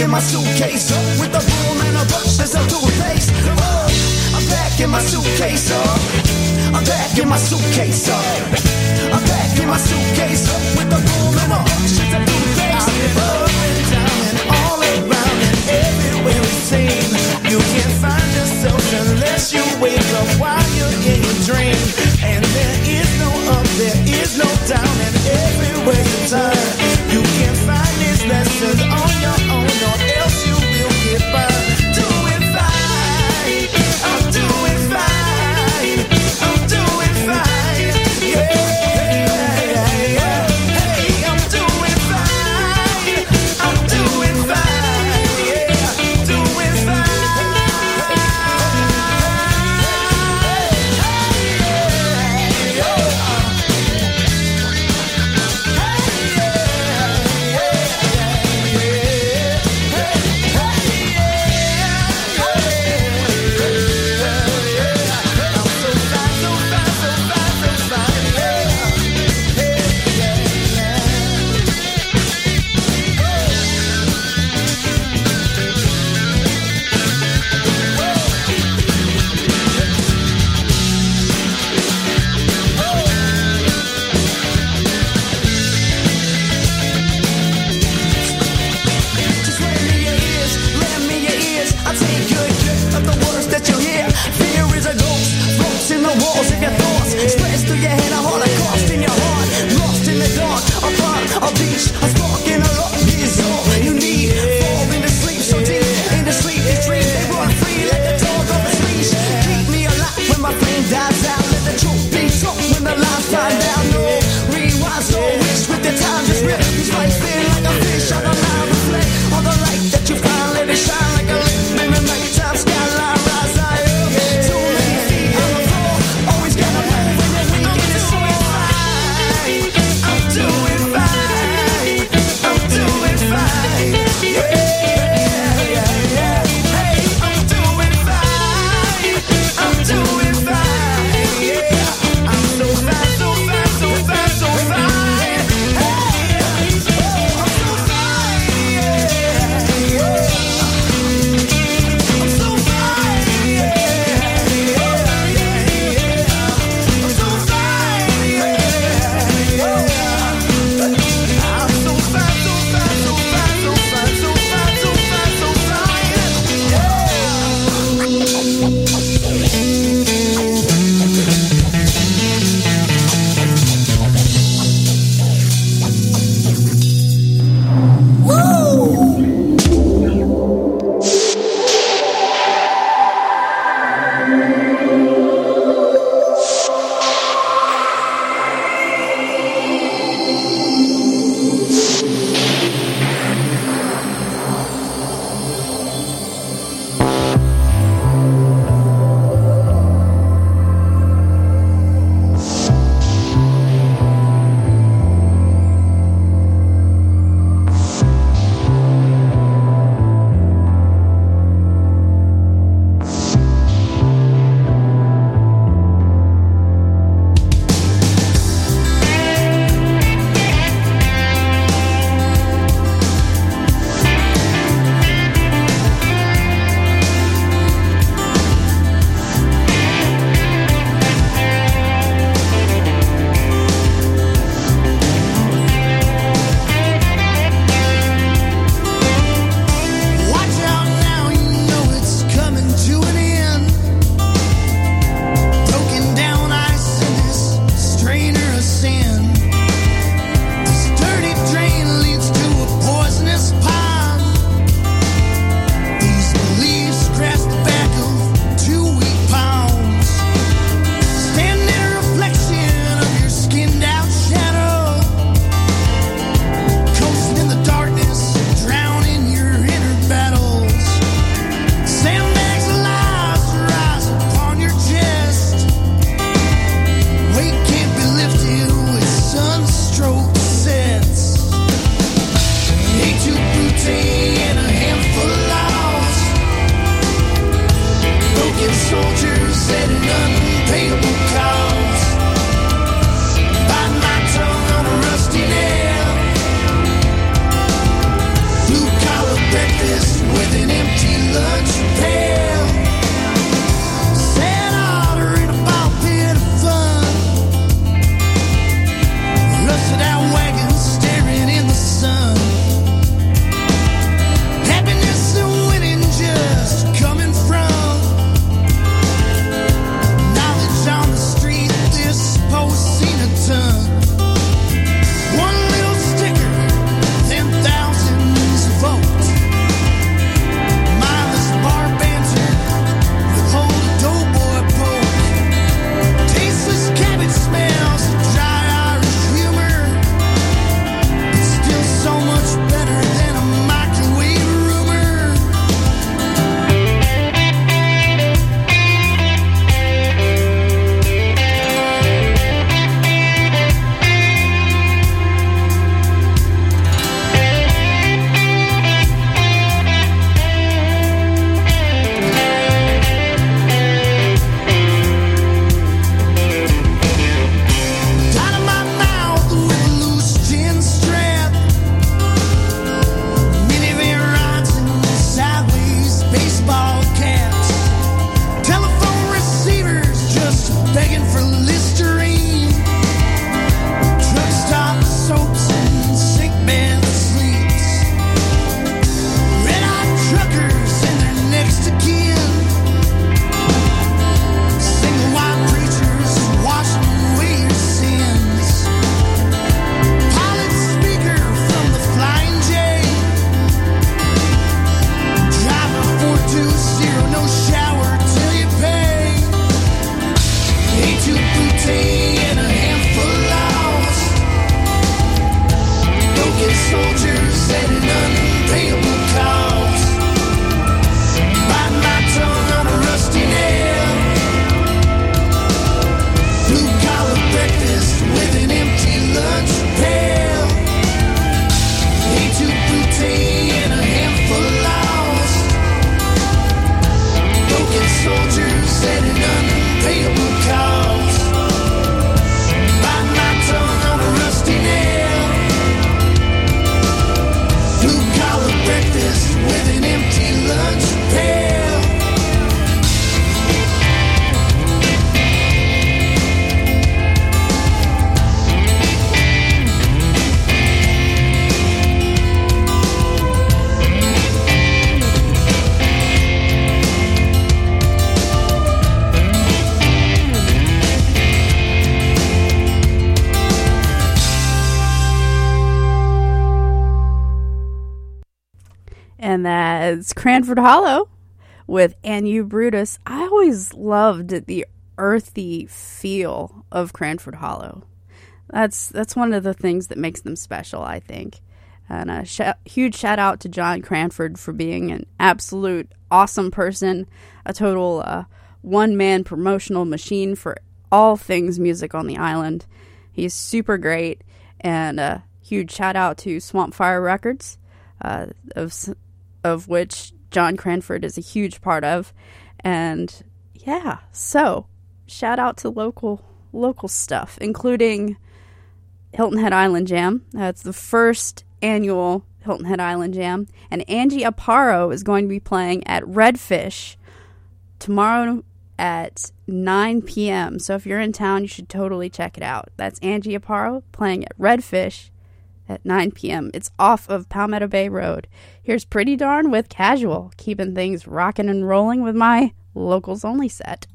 I'm my suitcase up with a broom and a brush as a toothpaste. Oh, I'm packing my suitcase up. I'm packing my suitcase up. I'm packing my suitcase up with a broom and a brush as a toothpaste. I've up and down and all around and everywhere it seems. You can't find yourself unless you wake up while you're in your dream. And there is no up, there is no down, and everywhere you turn, That's Cranford Hollow with And You Brutus. I always loved the earthy feel of Cranford Hollow. That's that's one of the things that makes them special, I think. And a sh- huge shout out to John Cranford for being an absolute awesome person, a total uh, one man promotional machine for all things music on the island. He's super great, and a huge shout out to Swampfire Records, uh, of of which John Cranford is a huge part of. And yeah, so shout out to local local stuff, including Hilton Head Island Jam. That's the first annual Hilton Head Island Jam. And Angie Aparo is going to be playing at Redfish tomorrow at 9 p.m. So if you're in town, you should totally check it out. That's Angie Aparo playing at Redfish at 9 p.m. It's off of Palmetto Bay Road. Here's Pretty Darn with Casual, keeping things rocking and rolling with my locals only set.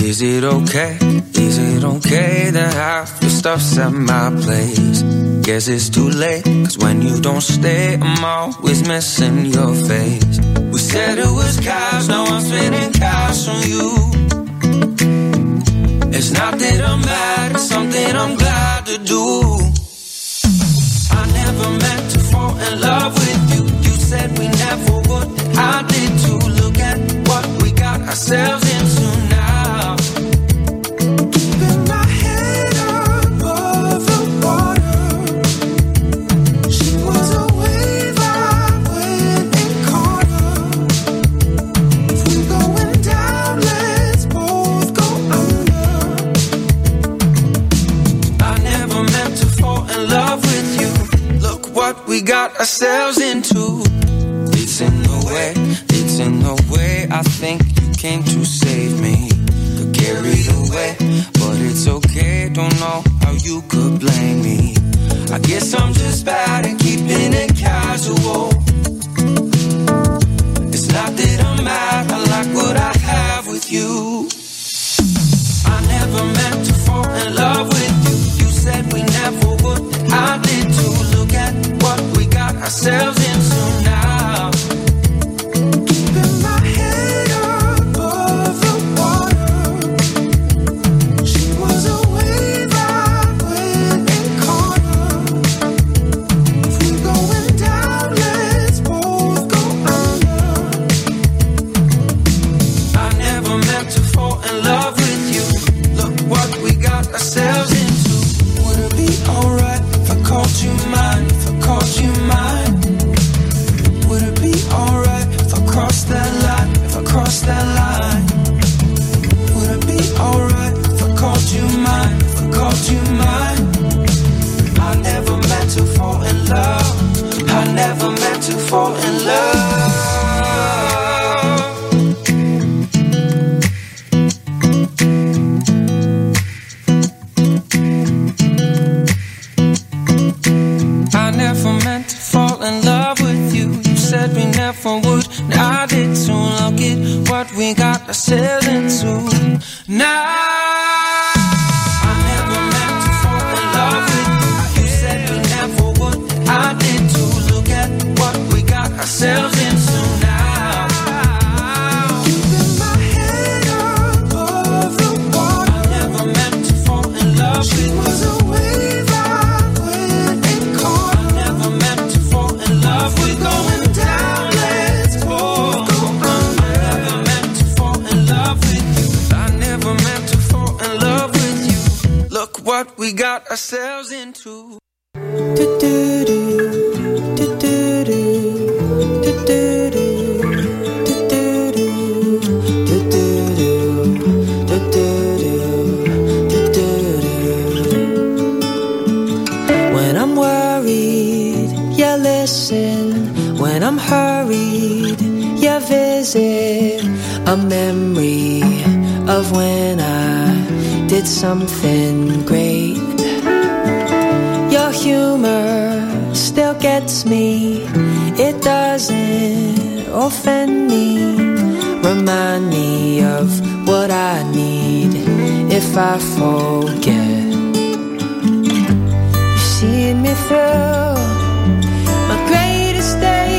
Is it okay? Is it okay that half your stuff's at my place? Guess it's too late, cause when you don't stay, I'm always missing your face. We said it was cash, now I'm spending cash on you. It's not that I'm mad, it's something I'm glad to do. I never meant to fall in love with you. You said we never would, I did too. Look at what we got ourselves into we got ourselves into. It's in the way, it's in the way. I think you came to save me. Got carried away, but it's okay. Don't know how you could blame me. I guess I'm just bad at keeping it casual. It's not that I'm mad, I like what I have with you. Ourselves fall in love. I never meant to fall in love with you. You said we never would, and I did too. Look at what we got ourselves into. Now. Ourselves into now. Keeping my head above the water. I never meant to fall in love with you. She was a wave I went and caught. I never meant to fall in love with you. Going down, let's both go under. I never meant to fall in love with you. I never meant to fall in love with you. Look what we got ourselves into. You visit. A memory of when I did something great. Your humor still gets me. It doesn't offend me. Remind me of what I need if I forget. You've seen me through my greatest days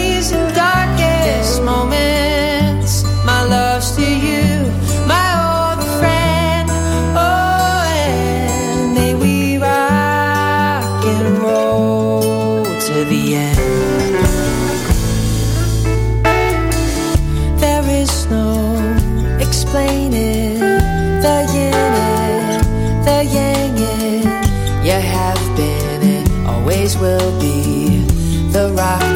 yang. and You have been and always will be the rock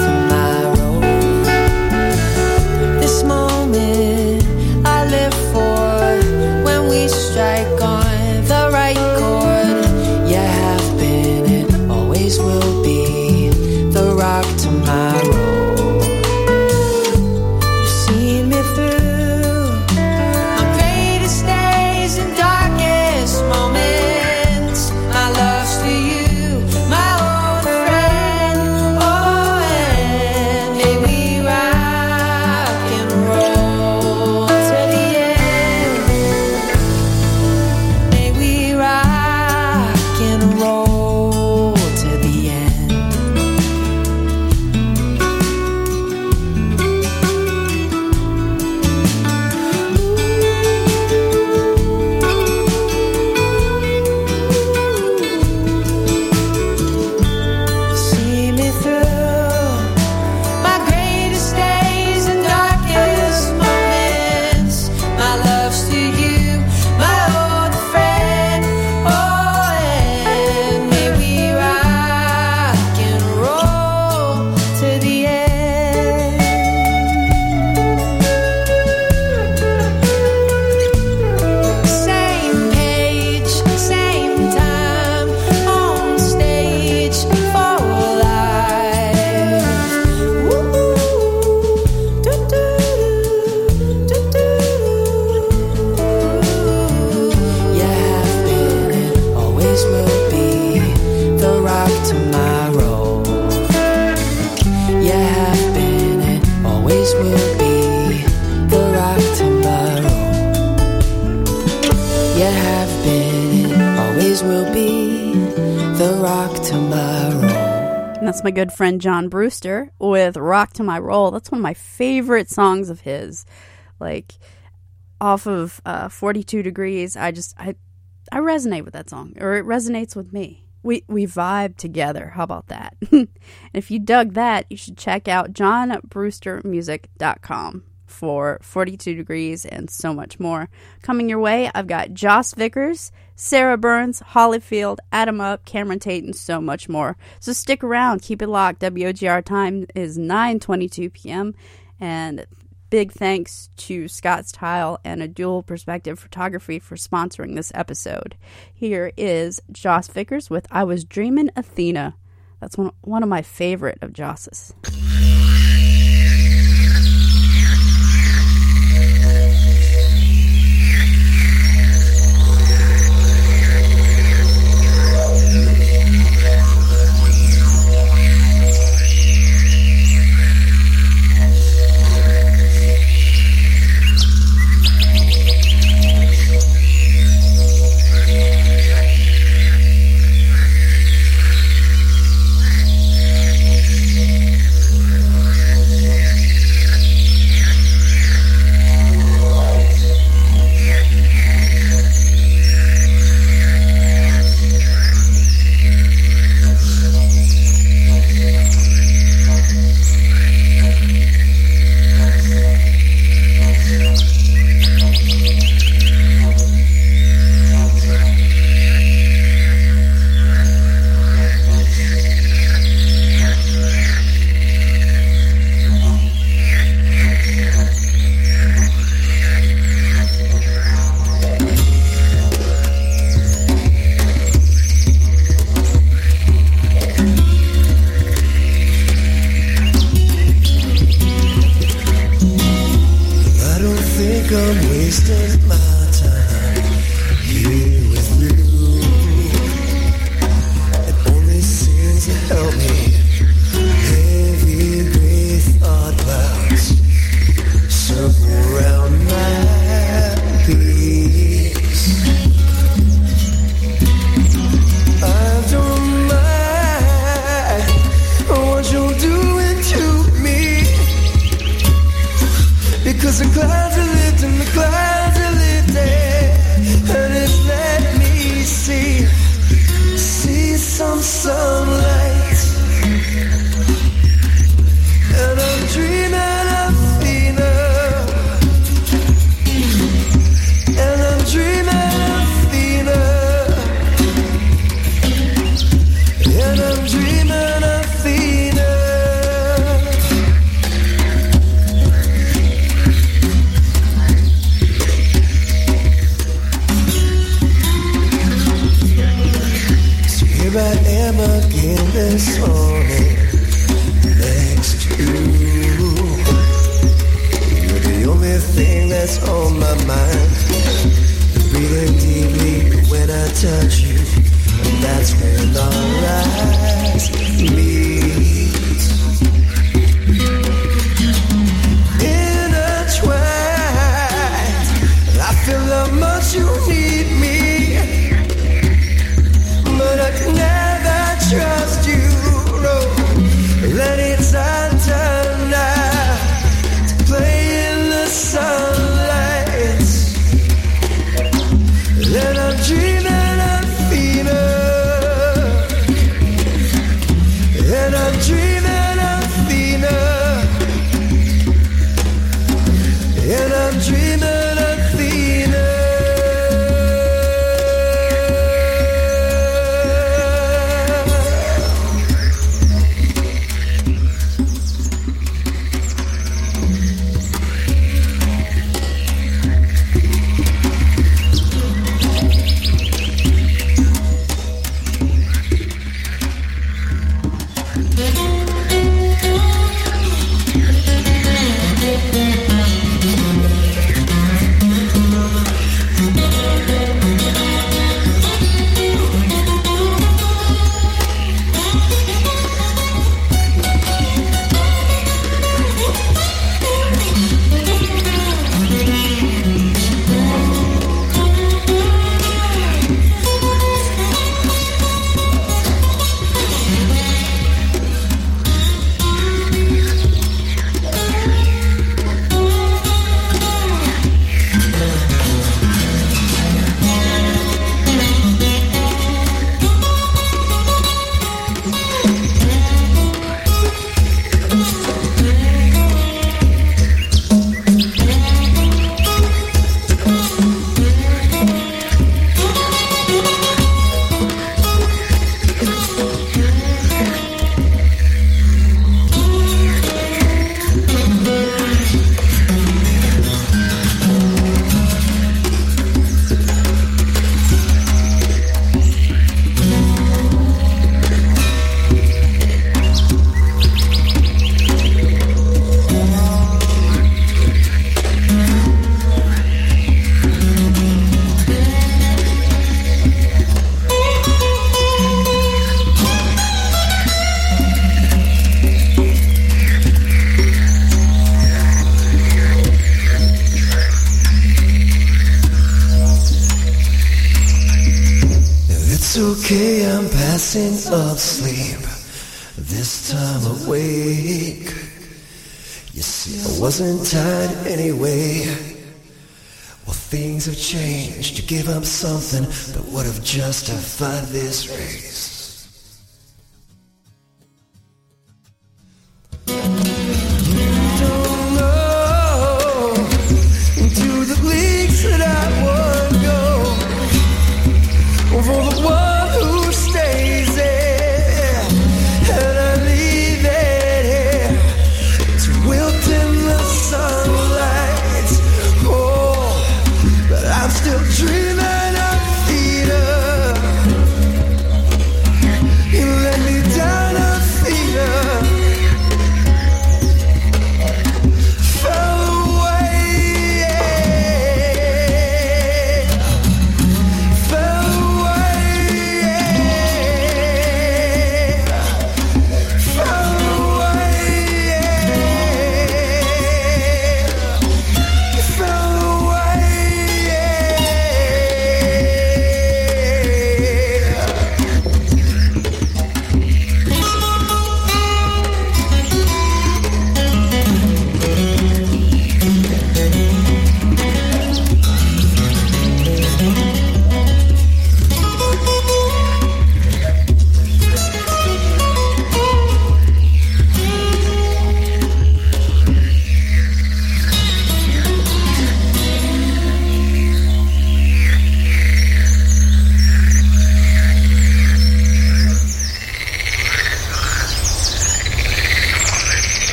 my good friend John Brewster with Rock to My Roll. That's one of my favorite songs of his. Like off of uh, 42 Degrees, I just I I resonate with that song or it resonates with me. We we vibe together. How about that? if you dug that, you should check out johnbrewstermusic.com for 42 Degrees and so much more. Coming your way, I've got Joss Vickers, Sarah Burns, Hollyfield, Adam Up, Cameron Tate, and so much more. So stick around, keep it locked. WOGR time is 9:22 p.m. and big thanks to Scott's Tile and a Dual Perspective Photography for sponsoring this episode. Here is Joss Vickers with "I Was Dreamin' Athena." That's one one of my favorite of Joss's. something that would have justified this race.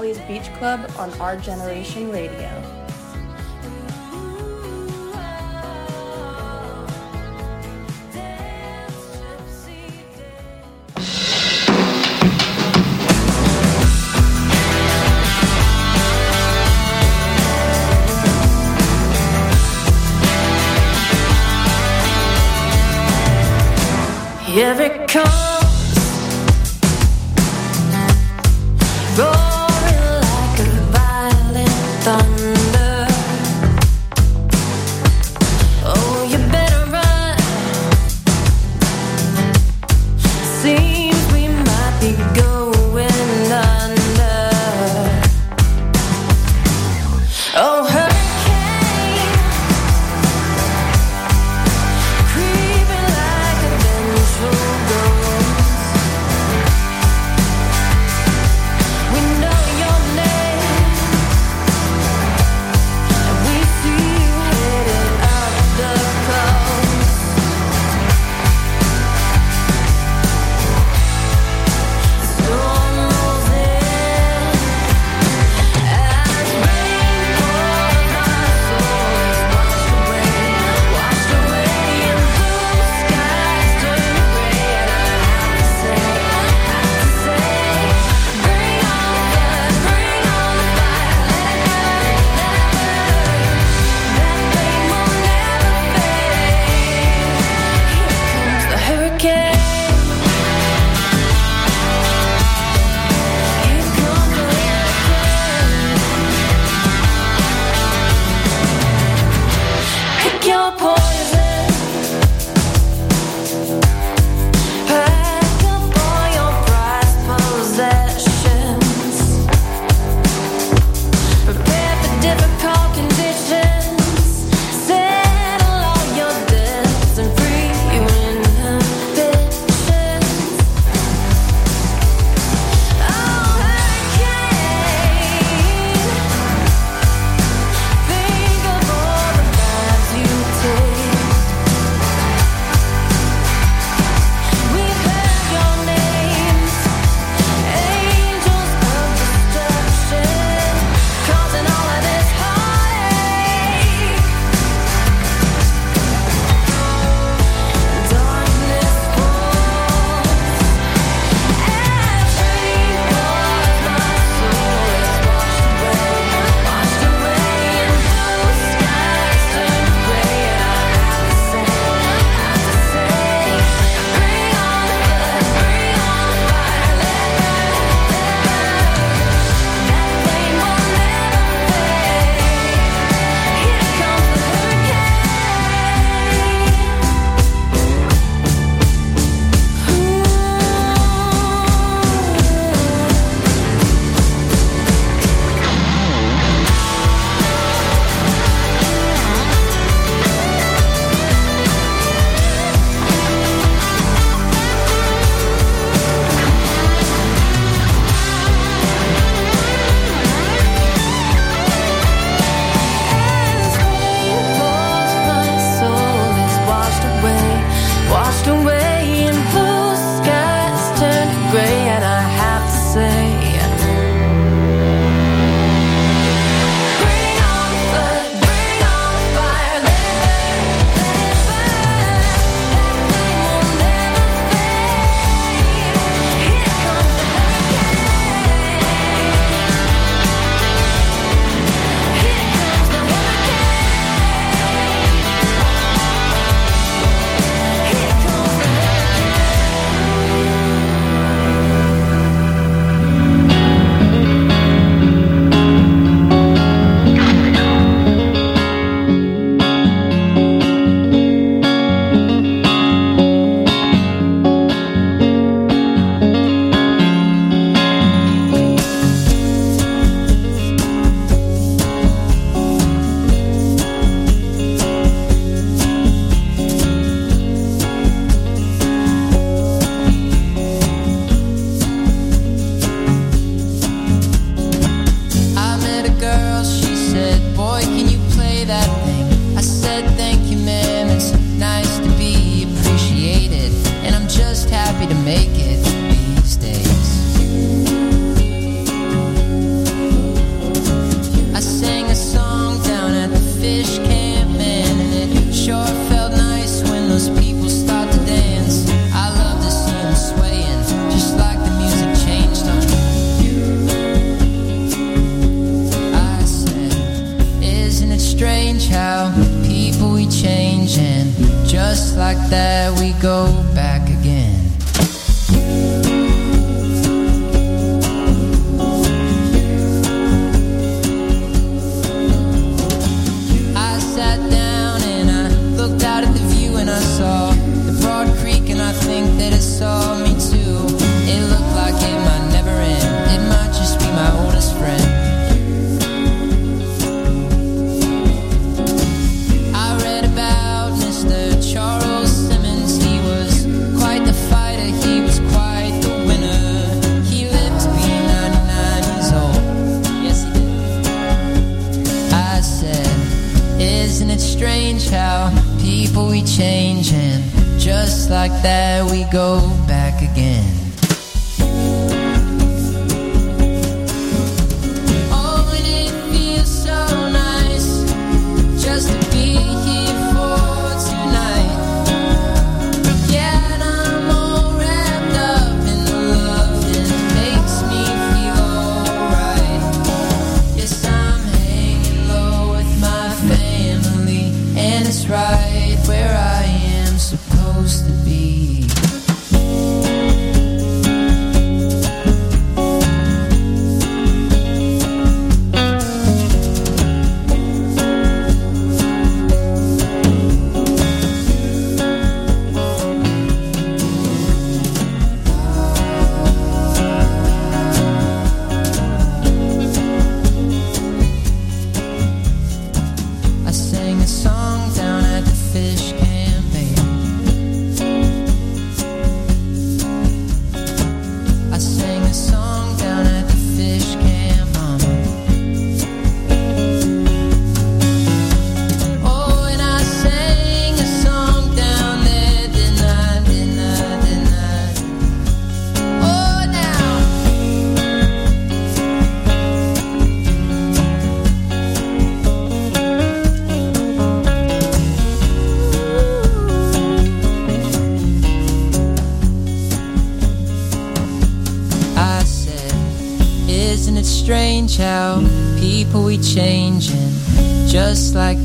Beach Club on Our Generation Radio.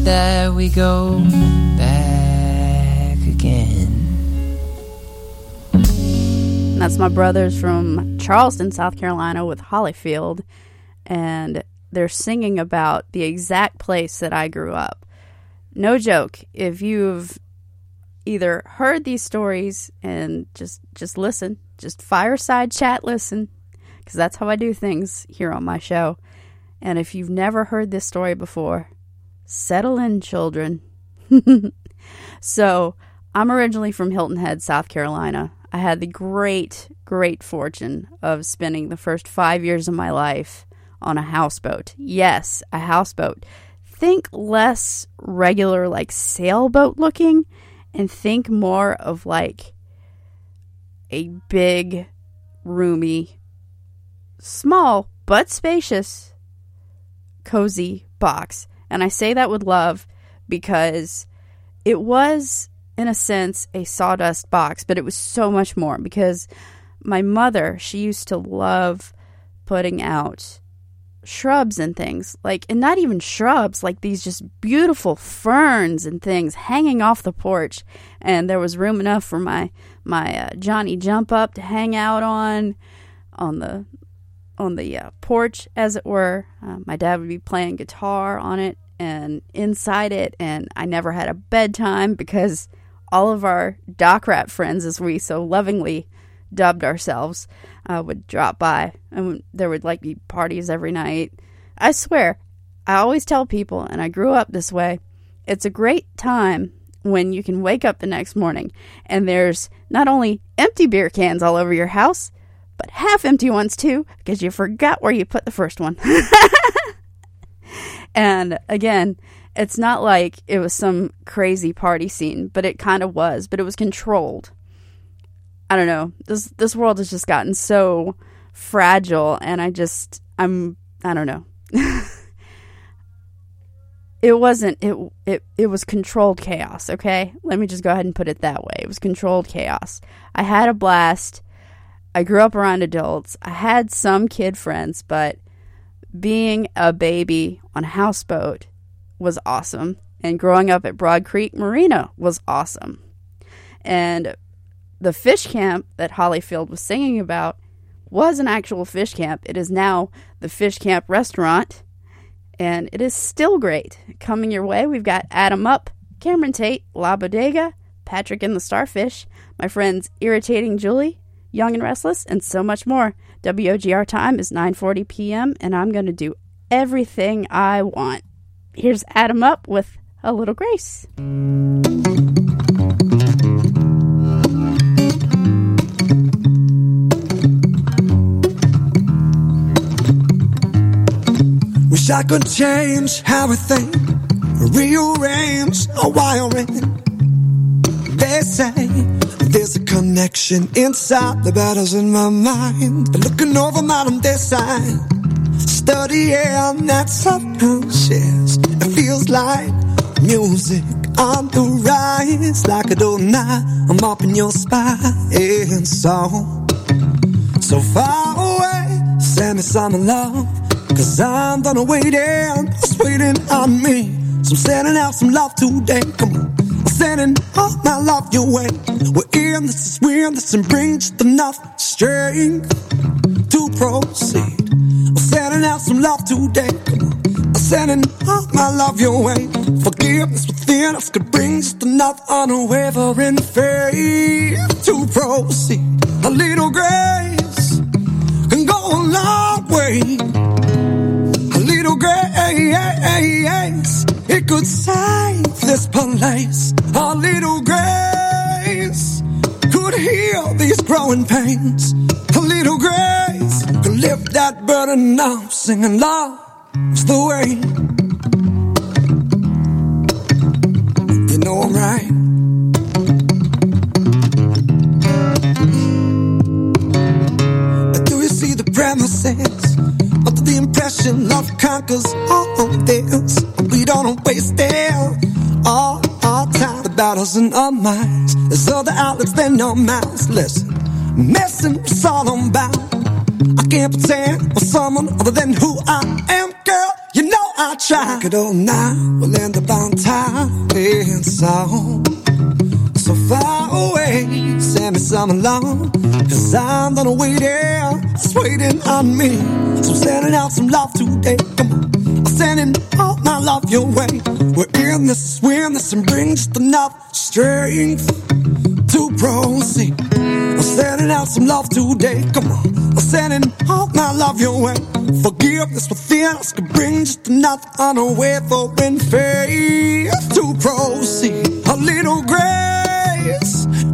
That we go back again? That's my brothers from Charleston, South Carolina, with Hollyfield, and they're singing about the exact place that I grew up. No joke. If you've either heard these stories and just just listen, just fireside chat listen, because that's how I do things here on my show. And if you've never heard this story before, settle in, children. so, I'm originally from Hilton Head, South Carolina. I had the great, great fortune of spending the first five years of my life on a houseboat. Yes, a houseboat. Think less regular, like sailboat looking, and think more of like a big, roomy, small, but spacious, cozy box. And I say that with love because it was, in a sense, a sawdust box, but it was so much more because my mother, she used to love putting out shrubs and things like and not even shrubs like these just beautiful ferns and things hanging off the porch. And there was room enough for my my uh, Johnny jump up to hang out on on the on the uh, porch as it were. Uh, my dad would be playing guitar on it and inside it and I never had a bedtime because all of our dock rat friends as we so lovingly dubbed ourselves uh, would drop by and there would like be parties every night. I swear i always tell people and i grew up this way it's a great time when you can wake up the next morning and there's not only empty beer cans all over your house but half empty ones too because you forgot where you put the first one and again it's not like it was some crazy party scene but it kind of was but it was controlled I don't know. This this world has just gotten so fragile and I just I'm I don't know. it wasn't it it it was controlled chaos, okay? Let me just go ahead and put it that way. It was controlled chaos. I had a blast. I grew up around adults. I had some kid friends, but being a baby on a houseboat was awesome. And growing up at Broad Creek Marina was awesome. And the fish camp that Hollyfield was singing about was an actual fish camp. It is now the Fish Camp restaurant, and it is still great. Coming your way, we've got Adam Up, Cameron Tate, La Bodega, Patrick and the Starfish, my friends Irritating Julie, Young and Restless, and so much more. WOGR time is 9:40 p.m. and I'm going to do everything I want. Here's Adam Up with a little grace. Wish I could change how I think, rearrange a wiring. They say there's a connection inside the battles in my mind. Looking over modern design, studying that subconscious, it feels like music on the rise. Like a now, I'm up in your spine. So, so far away, send me some love. Cause I'm done waiting, it's waiting on me. So I'm sending out some love today. Come on. Sending all my love your way. We're in this is weird, this and bring just enough strength to proceed. I'm sending out some love today. I'm sending all my love your way. Forgiveness within us could bring just enough unwavering faith to proceed. A little grace can go a long way. A little grace, it could save this place. A little grace could heal these growing pains. A little grace could lift that burden now, singing love is the way. You know I'm right. Do you see the premises? Impression love conquers all of this. We don't waste it all our time. The battles in our minds. There's other outlets than your mouths. Listen, messing with all I'm about. I can't pretend I'm someone other than who I am, girl. You know I try. Take it all now, we'll end up on top. And so, so far away, send me some along. Cause I'm done waiting, it's waiting on me. So I'm sending out some love today. Come on. I'm sending all my love your way. We're in this, we're in this, and bring just enough strength to proceed. I'm sending out some love today. Come on. I'm sending all my love your way. Forgiveness within us can bring just enough unwavering faith to proceed. A little grace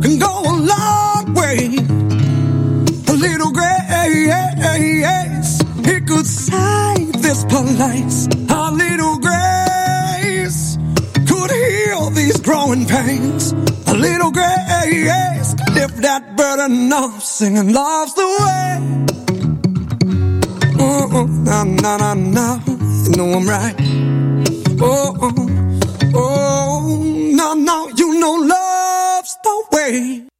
can go a long way. A little grace, it could save this place. A little grace could heal these growing pains. A little grace could lift that burden off, singing love's the way. Oh, oh, no, no, no, no, you know I'm right. Oh, oh, oh, oh. no, no, you know love's the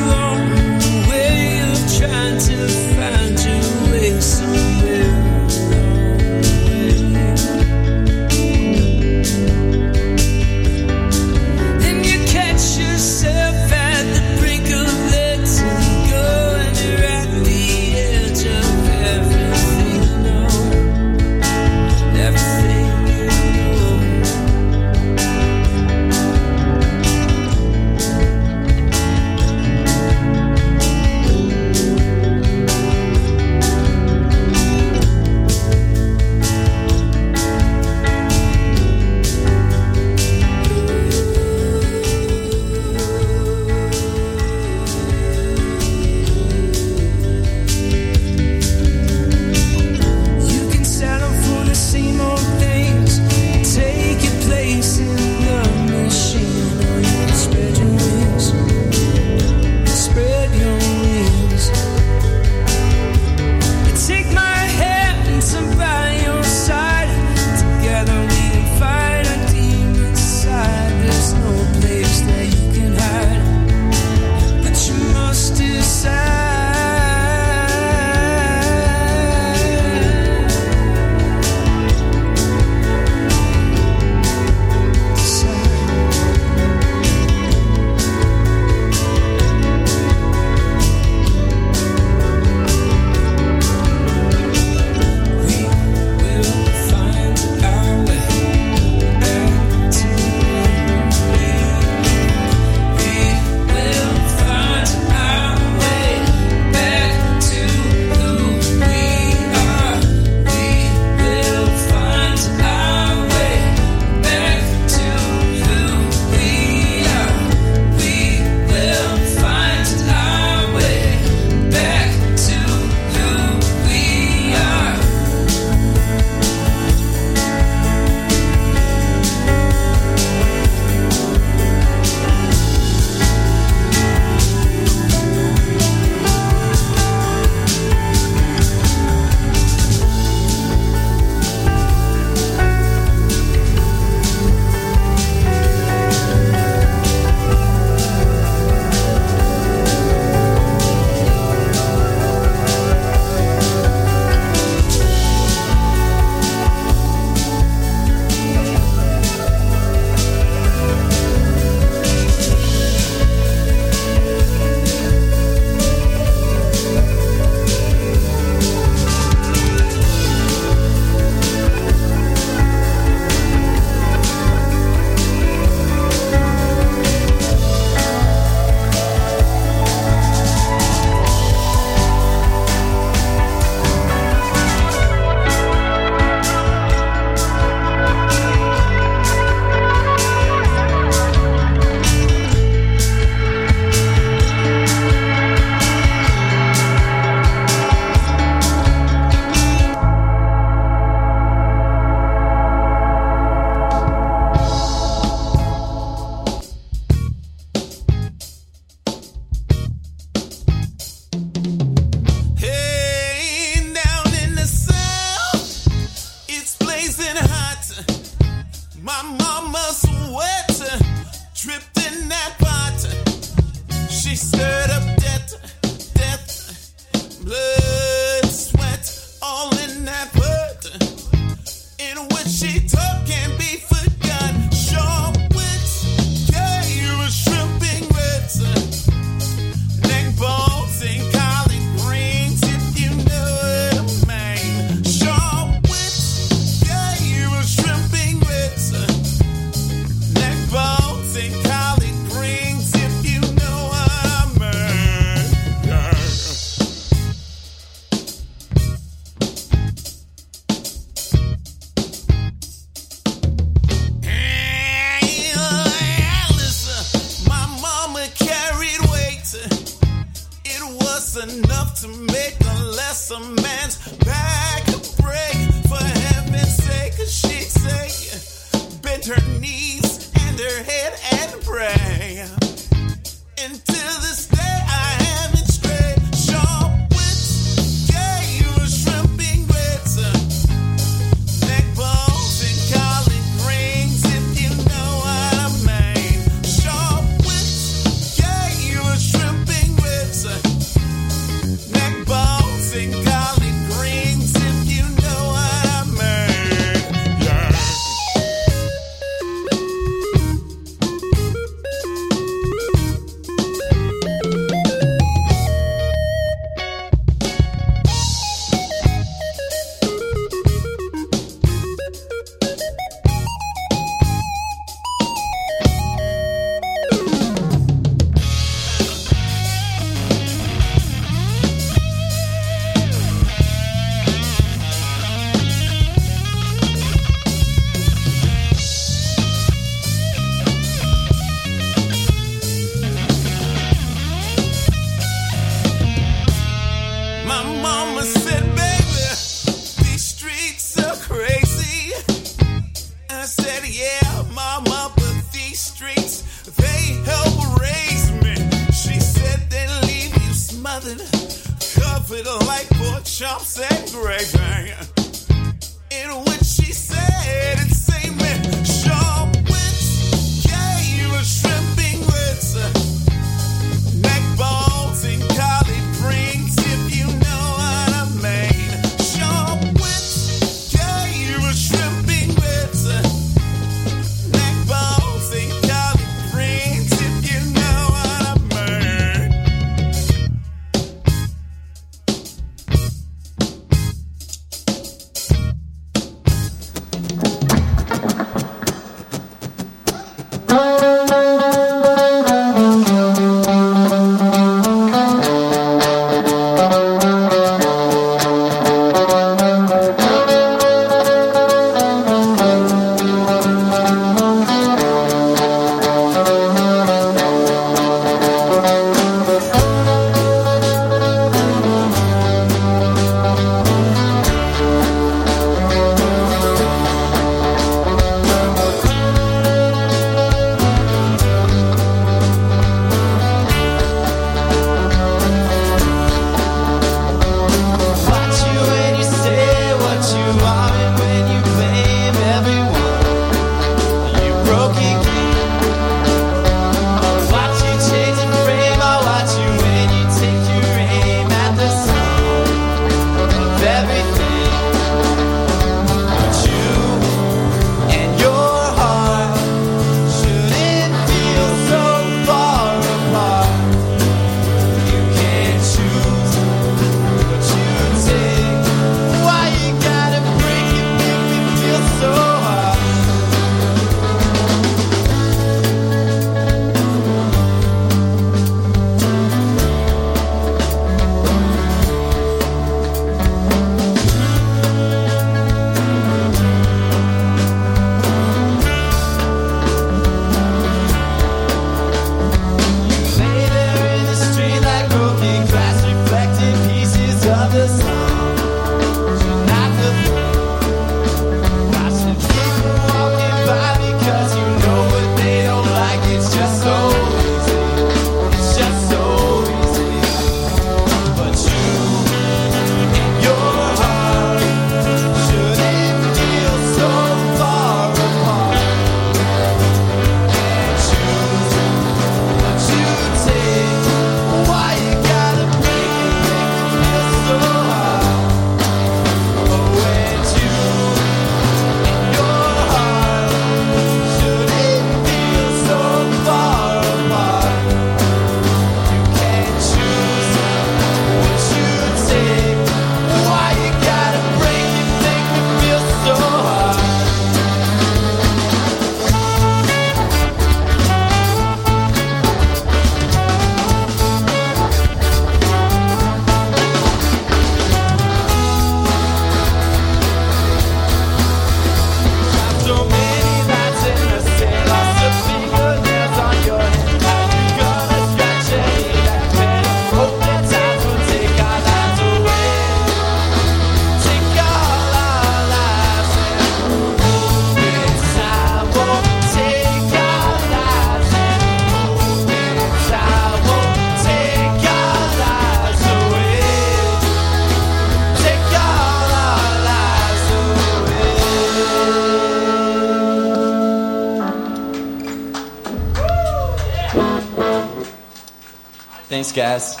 Thanks, guys.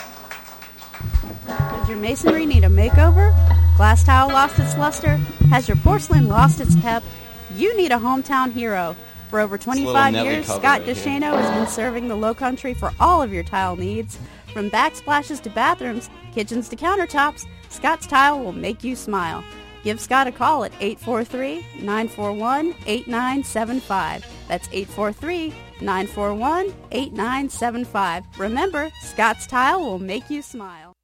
Does your masonry need a makeover? Glass tile lost its luster? Has your porcelain lost its pep? You need a hometown hero. For over 25 years, Scott right. DeShano has been serving the Low Country for all of your tile needs. From backsplashes to bathrooms, kitchens to countertops, Scott's Tile will make you smile. Give Scott a call at 843-941-8975. That's 843-941-8975. Remember, Scott's Tile will make you smile.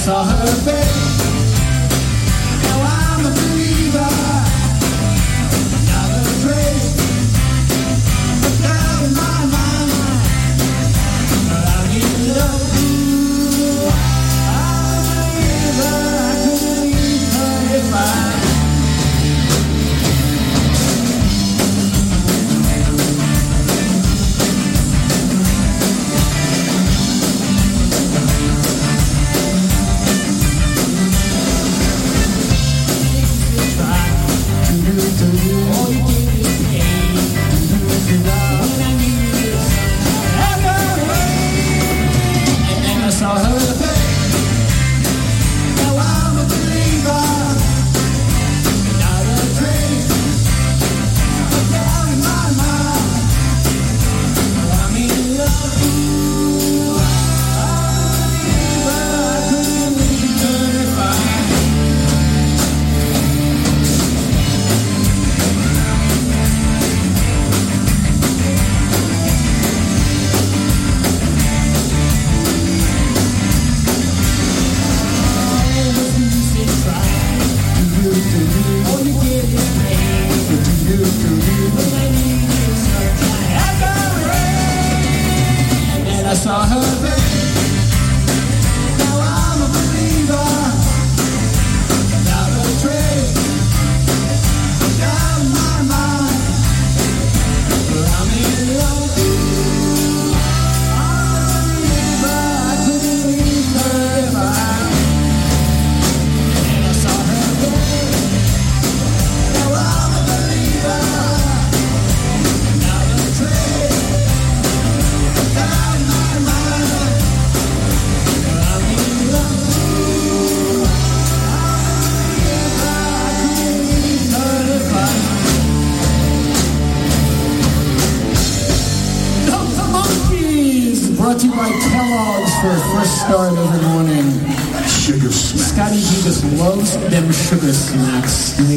Saw her face.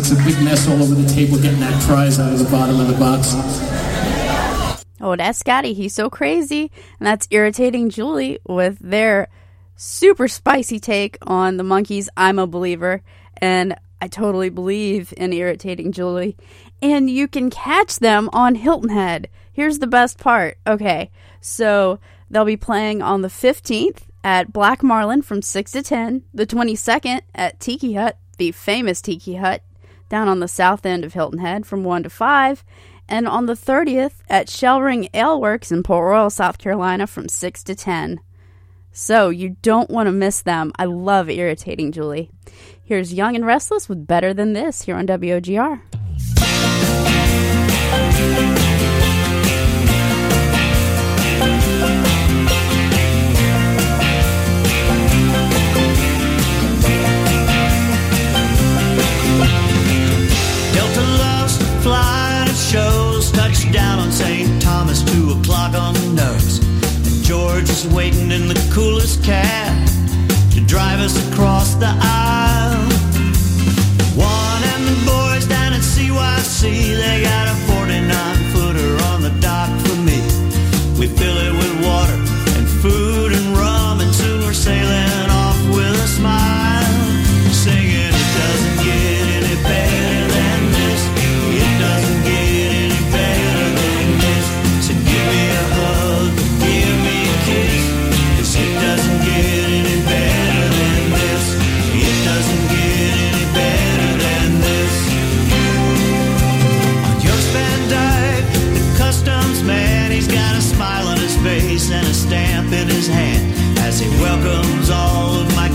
Makes a big mess all over the table getting that prize out of the bottom of the box. Oh, that's Scotty. He's so crazy. And that's Irritating Julie with their super spicy take on the Monkees. I'm a believer. And I totally believe in Irritating Julie. And you can catch them on Hilton Head. Here's the best part. Okay, so they'll be playing on the 15th at Black Marlin from 6 to 10, the 22nd at Tiki Hut, the famous Tiki Hut, down on the south end of Hilton Head from 1 to 5, and on the 30th at Shellring Ale Works in Port Royal, South Carolina from 6 to 10. So you don't want to miss them. I love Irritating Julie. Here's Young and Restless with Better Than This here on WOGR. Eric's down on St. Thomas, 2 o'clock on the nose. And George is waiting in the coolest cab to drive us across the aisle. Juan and the boys down at CYC, they got a 49 footer on the dock for me. We fill it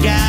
guy.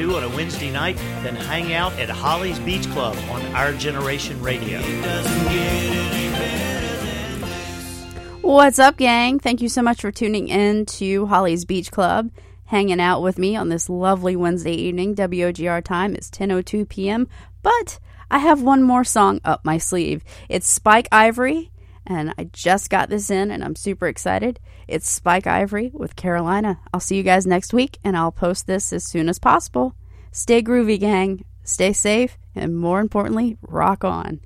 do on a Wednesday night than hang out at Holly's Beach Club on Our Generation Radio. What's up, gang? Thank you so much for tuning in to Holly's Beach Club. Hanging out with me on this lovely Wednesday evening. WOGR time is 10:02 p.m. But I have one more song up my sleeve. It's Spike Ivory and I just got this in and I'm super excited. It's Spike Ivory with Carolina. I'll see you guys next week and I'll post this as soon as possible. Stay groovy, gang. Stay safe and more importantly, rock on.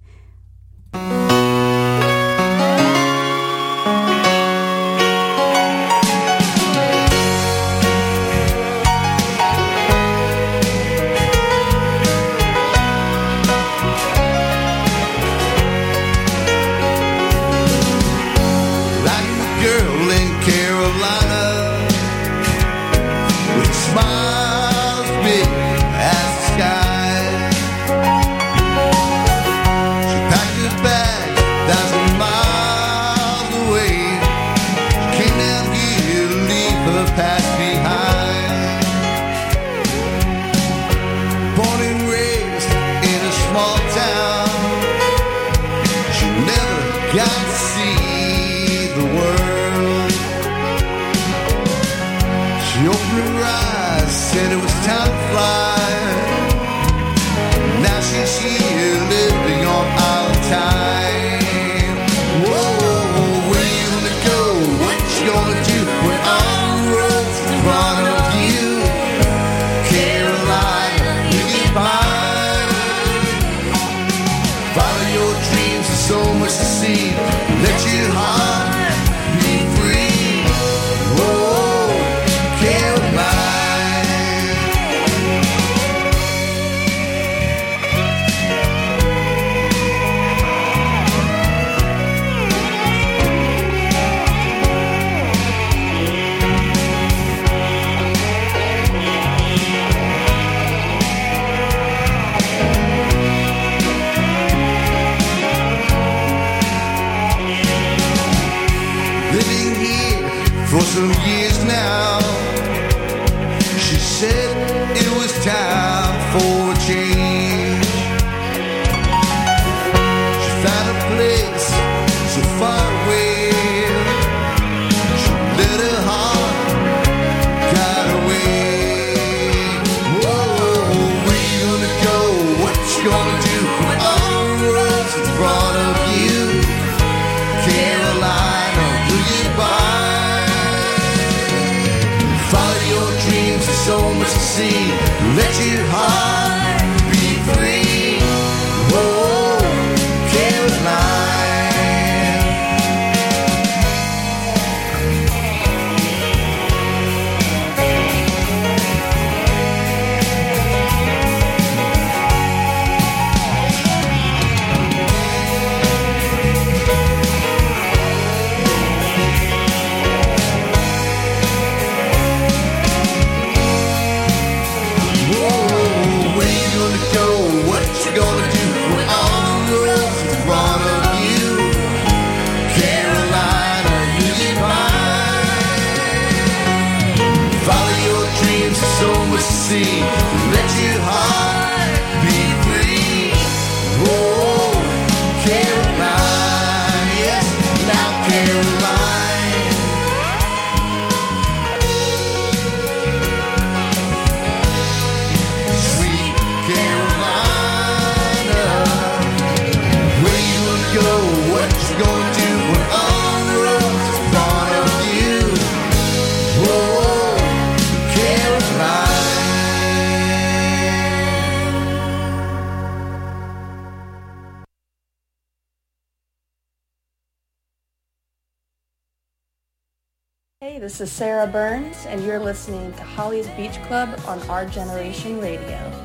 This is Sarah Burns, and you're listening to Holly's Beach Club on Our Generation Radio.